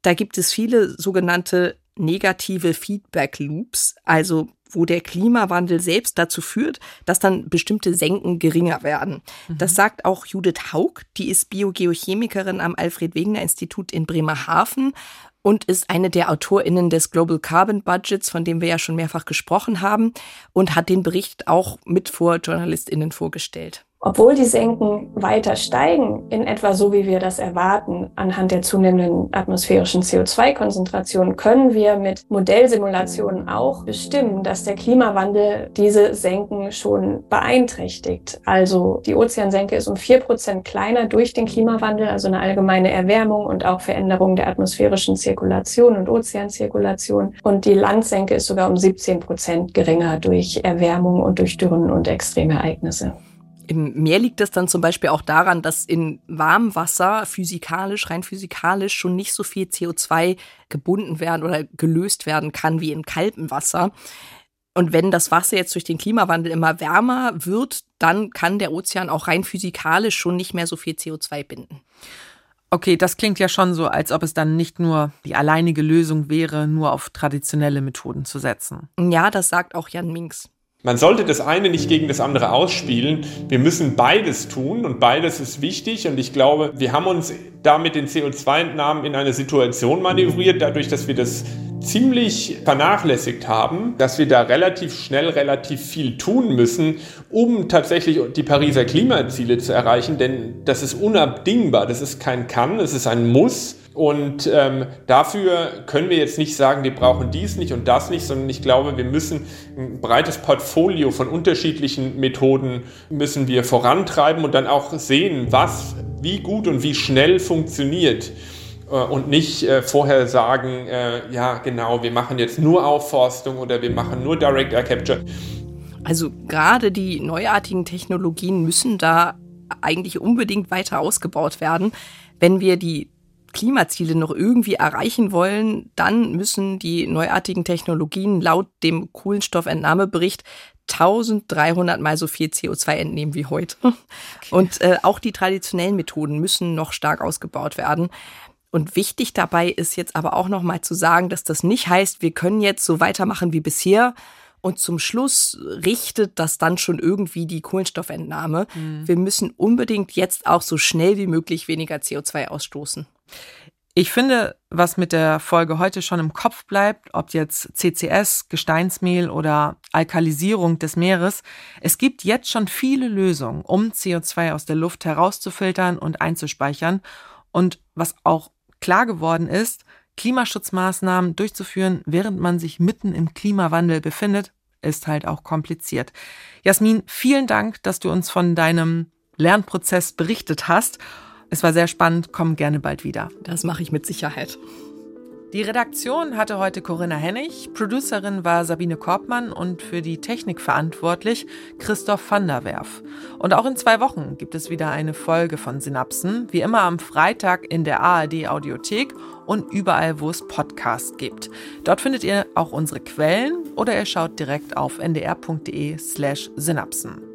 Da gibt es viele sogenannte negative Feedback Loops, also wo der Klimawandel selbst dazu führt, dass dann bestimmte Senken geringer werden. Mhm. Das sagt auch Judith Haug, die ist Biogeochemikerin am Alfred Wegener Institut in Bremerhaven und ist eine der AutorInnen des Global Carbon Budgets, von dem wir ja schon mehrfach gesprochen haben, und hat den Bericht auch mit vor JournalistInnen vorgestellt. Obwohl die Senken weiter steigen, in etwa so wie wir das erwarten, anhand der zunehmenden atmosphärischen CO2-Konzentration, können wir mit Modellsimulationen auch bestimmen, dass der Klimawandel diese Senken schon beeinträchtigt. Also die Ozeansenke ist um vier Prozent kleiner durch den Klimawandel, also eine allgemeine Erwärmung und auch Veränderung der atmosphärischen Zirkulation und Ozeanzirkulation. Und die Landsenke ist sogar um 17 Prozent geringer durch Erwärmung und durch Dürren und Extremereignisse. Im Meer liegt es dann zum Beispiel auch daran, dass in warmem Wasser physikalisch, rein physikalisch schon nicht so viel CO2 gebunden werden oder gelöst werden kann wie in kaltem Wasser. Und wenn das Wasser jetzt durch den Klimawandel immer wärmer wird, dann kann der Ozean auch rein physikalisch schon nicht mehr so viel CO2 binden. Okay, das klingt ja schon so, als ob es dann nicht nur die alleinige Lösung wäre, nur auf traditionelle Methoden zu setzen. Ja, das sagt auch Jan Minks. Man sollte das eine nicht gegen das andere ausspielen. Wir müssen beides tun und beides ist wichtig. Und ich glaube, wir haben uns da mit den CO2-Entnahmen in eine Situation manövriert, dadurch, dass wir das ziemlich vernachlässigt haben, dass wir da relativ schnell relativ viel tun müssen, um tatsächlich die Pariser Klimaziele zu erreichen. Denn das ist unabdingbar. Das ist kein Kann, es ist ein Muss. Und ähm, dafür können wir jetzt nicht sagen, wir brauchen dies nicht und das nicht, sondern ich glaube, wir müssen ein breites Portfolio von unterschiedlichen Methoden müssen wir vorantreiben und dann auch sehen, was wie gut und wie schnell funktioniert äh, und nicht äh, vorher sagen, äh, ja genau, wir machen jetzt nur Aufforstung oder wir machen nur Direct Air Capture. Also gerade die neuartigen Technologien müssen da eigentlich unbedingt weiter ausgebaut werden. Wenn wir die Klimaziele noch irgendwie erreichen wollen, dann müssen die neuartigen Technologien laut dem Kohlenstoffentnahmebericht 1300 mal so viel CO2 entnehmen wie heute. *laughs* Okay. Und äh, auch die traditionellen Methoden müssen noch stark ausgebaut werden. Und wichtig dabei ist jetzt aber auch noch mal zu sagen, dass das nicht heißt, wir können jetzt so weitermachen wie bisher, und zum Schluss richtet das dann schon irgendwie die Kohlenstoffentnahme. Mhm. Wir müssen unbedingt jetzt auch so schnell wie möglich weniger CO2 ausstoßen. Ich finde, was mit der Folge heute schon im Kopf bleibt, ob jetzt CCS, Gesteinsmehl oder Alkalisierung des Meeres, es gibt jetzt schon viele Lösungen, um CO2 aus der Luft herauszufiltern und einzuspeichern. Und was auch klar geworden ist, Klimaschutzmaßnahmen durchzuführen, während man sich mitten im Klimawandel befindet, ist halt auch kompliziert. Jasmin, vielen Dank, dass du uns von deinem Lernprozess berichtet hast. Es war sehr spannend. Komm gerne bald wieder. Das mache ich mit Sicherheit. Die Redaktion hatte heute Corinna Hennig, Producerin war Sabine Korbmann und für die Technik verantwortlich Christoph van der Werf. Und auch in zwei Wochen gibt es wieder eine Folge von Synapsen, wie immer am Freitag in der ARD Audiothek und überall, wo es Podcasts gibt. Dort findet ihr auch unsere Quellen oder ihr schaut direkt auf ndr.de slash Synapsen.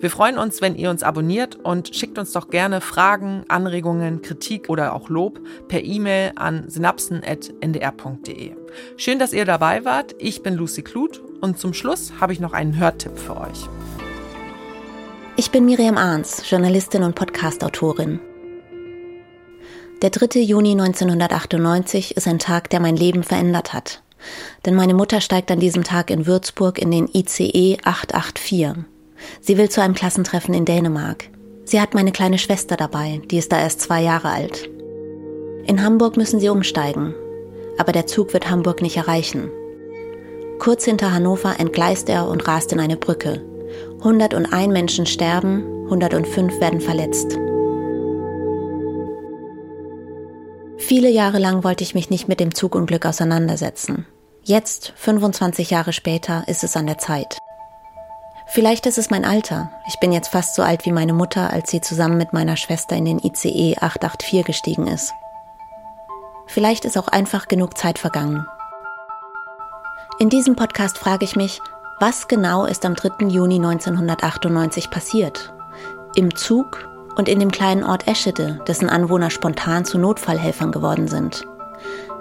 Wir freuen uns, wenn ihr uns abonniert und schickt uns doch gerne Fragen, Anregungen, Kritik oder auch Lob per E-Mail an synapsen.ndr.de. Schön, dass ihr dabei wart. Ich bin Lucy Kluth und zum Schluss habe ich noch einen Hörtipp für euch. Ich bin Miriam Arns, Journalistin und Podcastautorin. Der 3. Juni 1998 ist ein Tag, der mein Leben verändert hat. Denn meine Mutter steigt an diesem Tag in Würzburg in den ICE 884. Sie will zu einem Klassentreffen in Dänemark. Sie hat meine kleine Schwester dabei, die ist da erst zwei Jahre alt. In Hamburg müssen sie umsteigen, aber der Zug wird Hamburg nicht erreichen. Kurz hinter Hannover entgleist er und rast in eine Brücke. 101 Menschen sterben, 105 werden verletzt. Viele Jahre lang wollte ich mich nicht mit dem Zugunglück auseinandersetzen. Jetzt, 25 Jahre später, ist es an der Zeit. Vielleicht ist es mein Alter. Ich bin jetzt fast so alt wie meine Mutter, als sie zusammen mit meiner Schwester in den ICE 884 gestiegen ist. Vielleicht ist auch einfach genug Zeit vergangen. In diesem Podcast frage ich mich, was genau ist am 3. Juni 1998 passiert? Im Zug und in dem kleinen Ort Eschede, dessen Anwohner spontan zu Notfallhelfern geworden sind.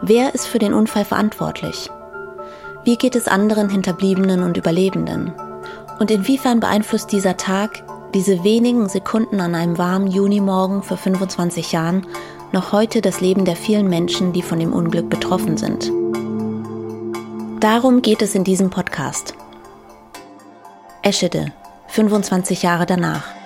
Wer ist für den Unfall verantwortlich? Wie geht es anderen Hinterbliebenen und Überlebenden? Und inwiefern beeinflusst dieser Tag, diese wenigen Sekunden an einem warmen Junimorgen vor 25 Jahren, noch heute das Leben der vielen Menschen, die von dem Unglück betroffen sind? Darum geht es in diesem Podcast. Eschede, 25 Jahre danach.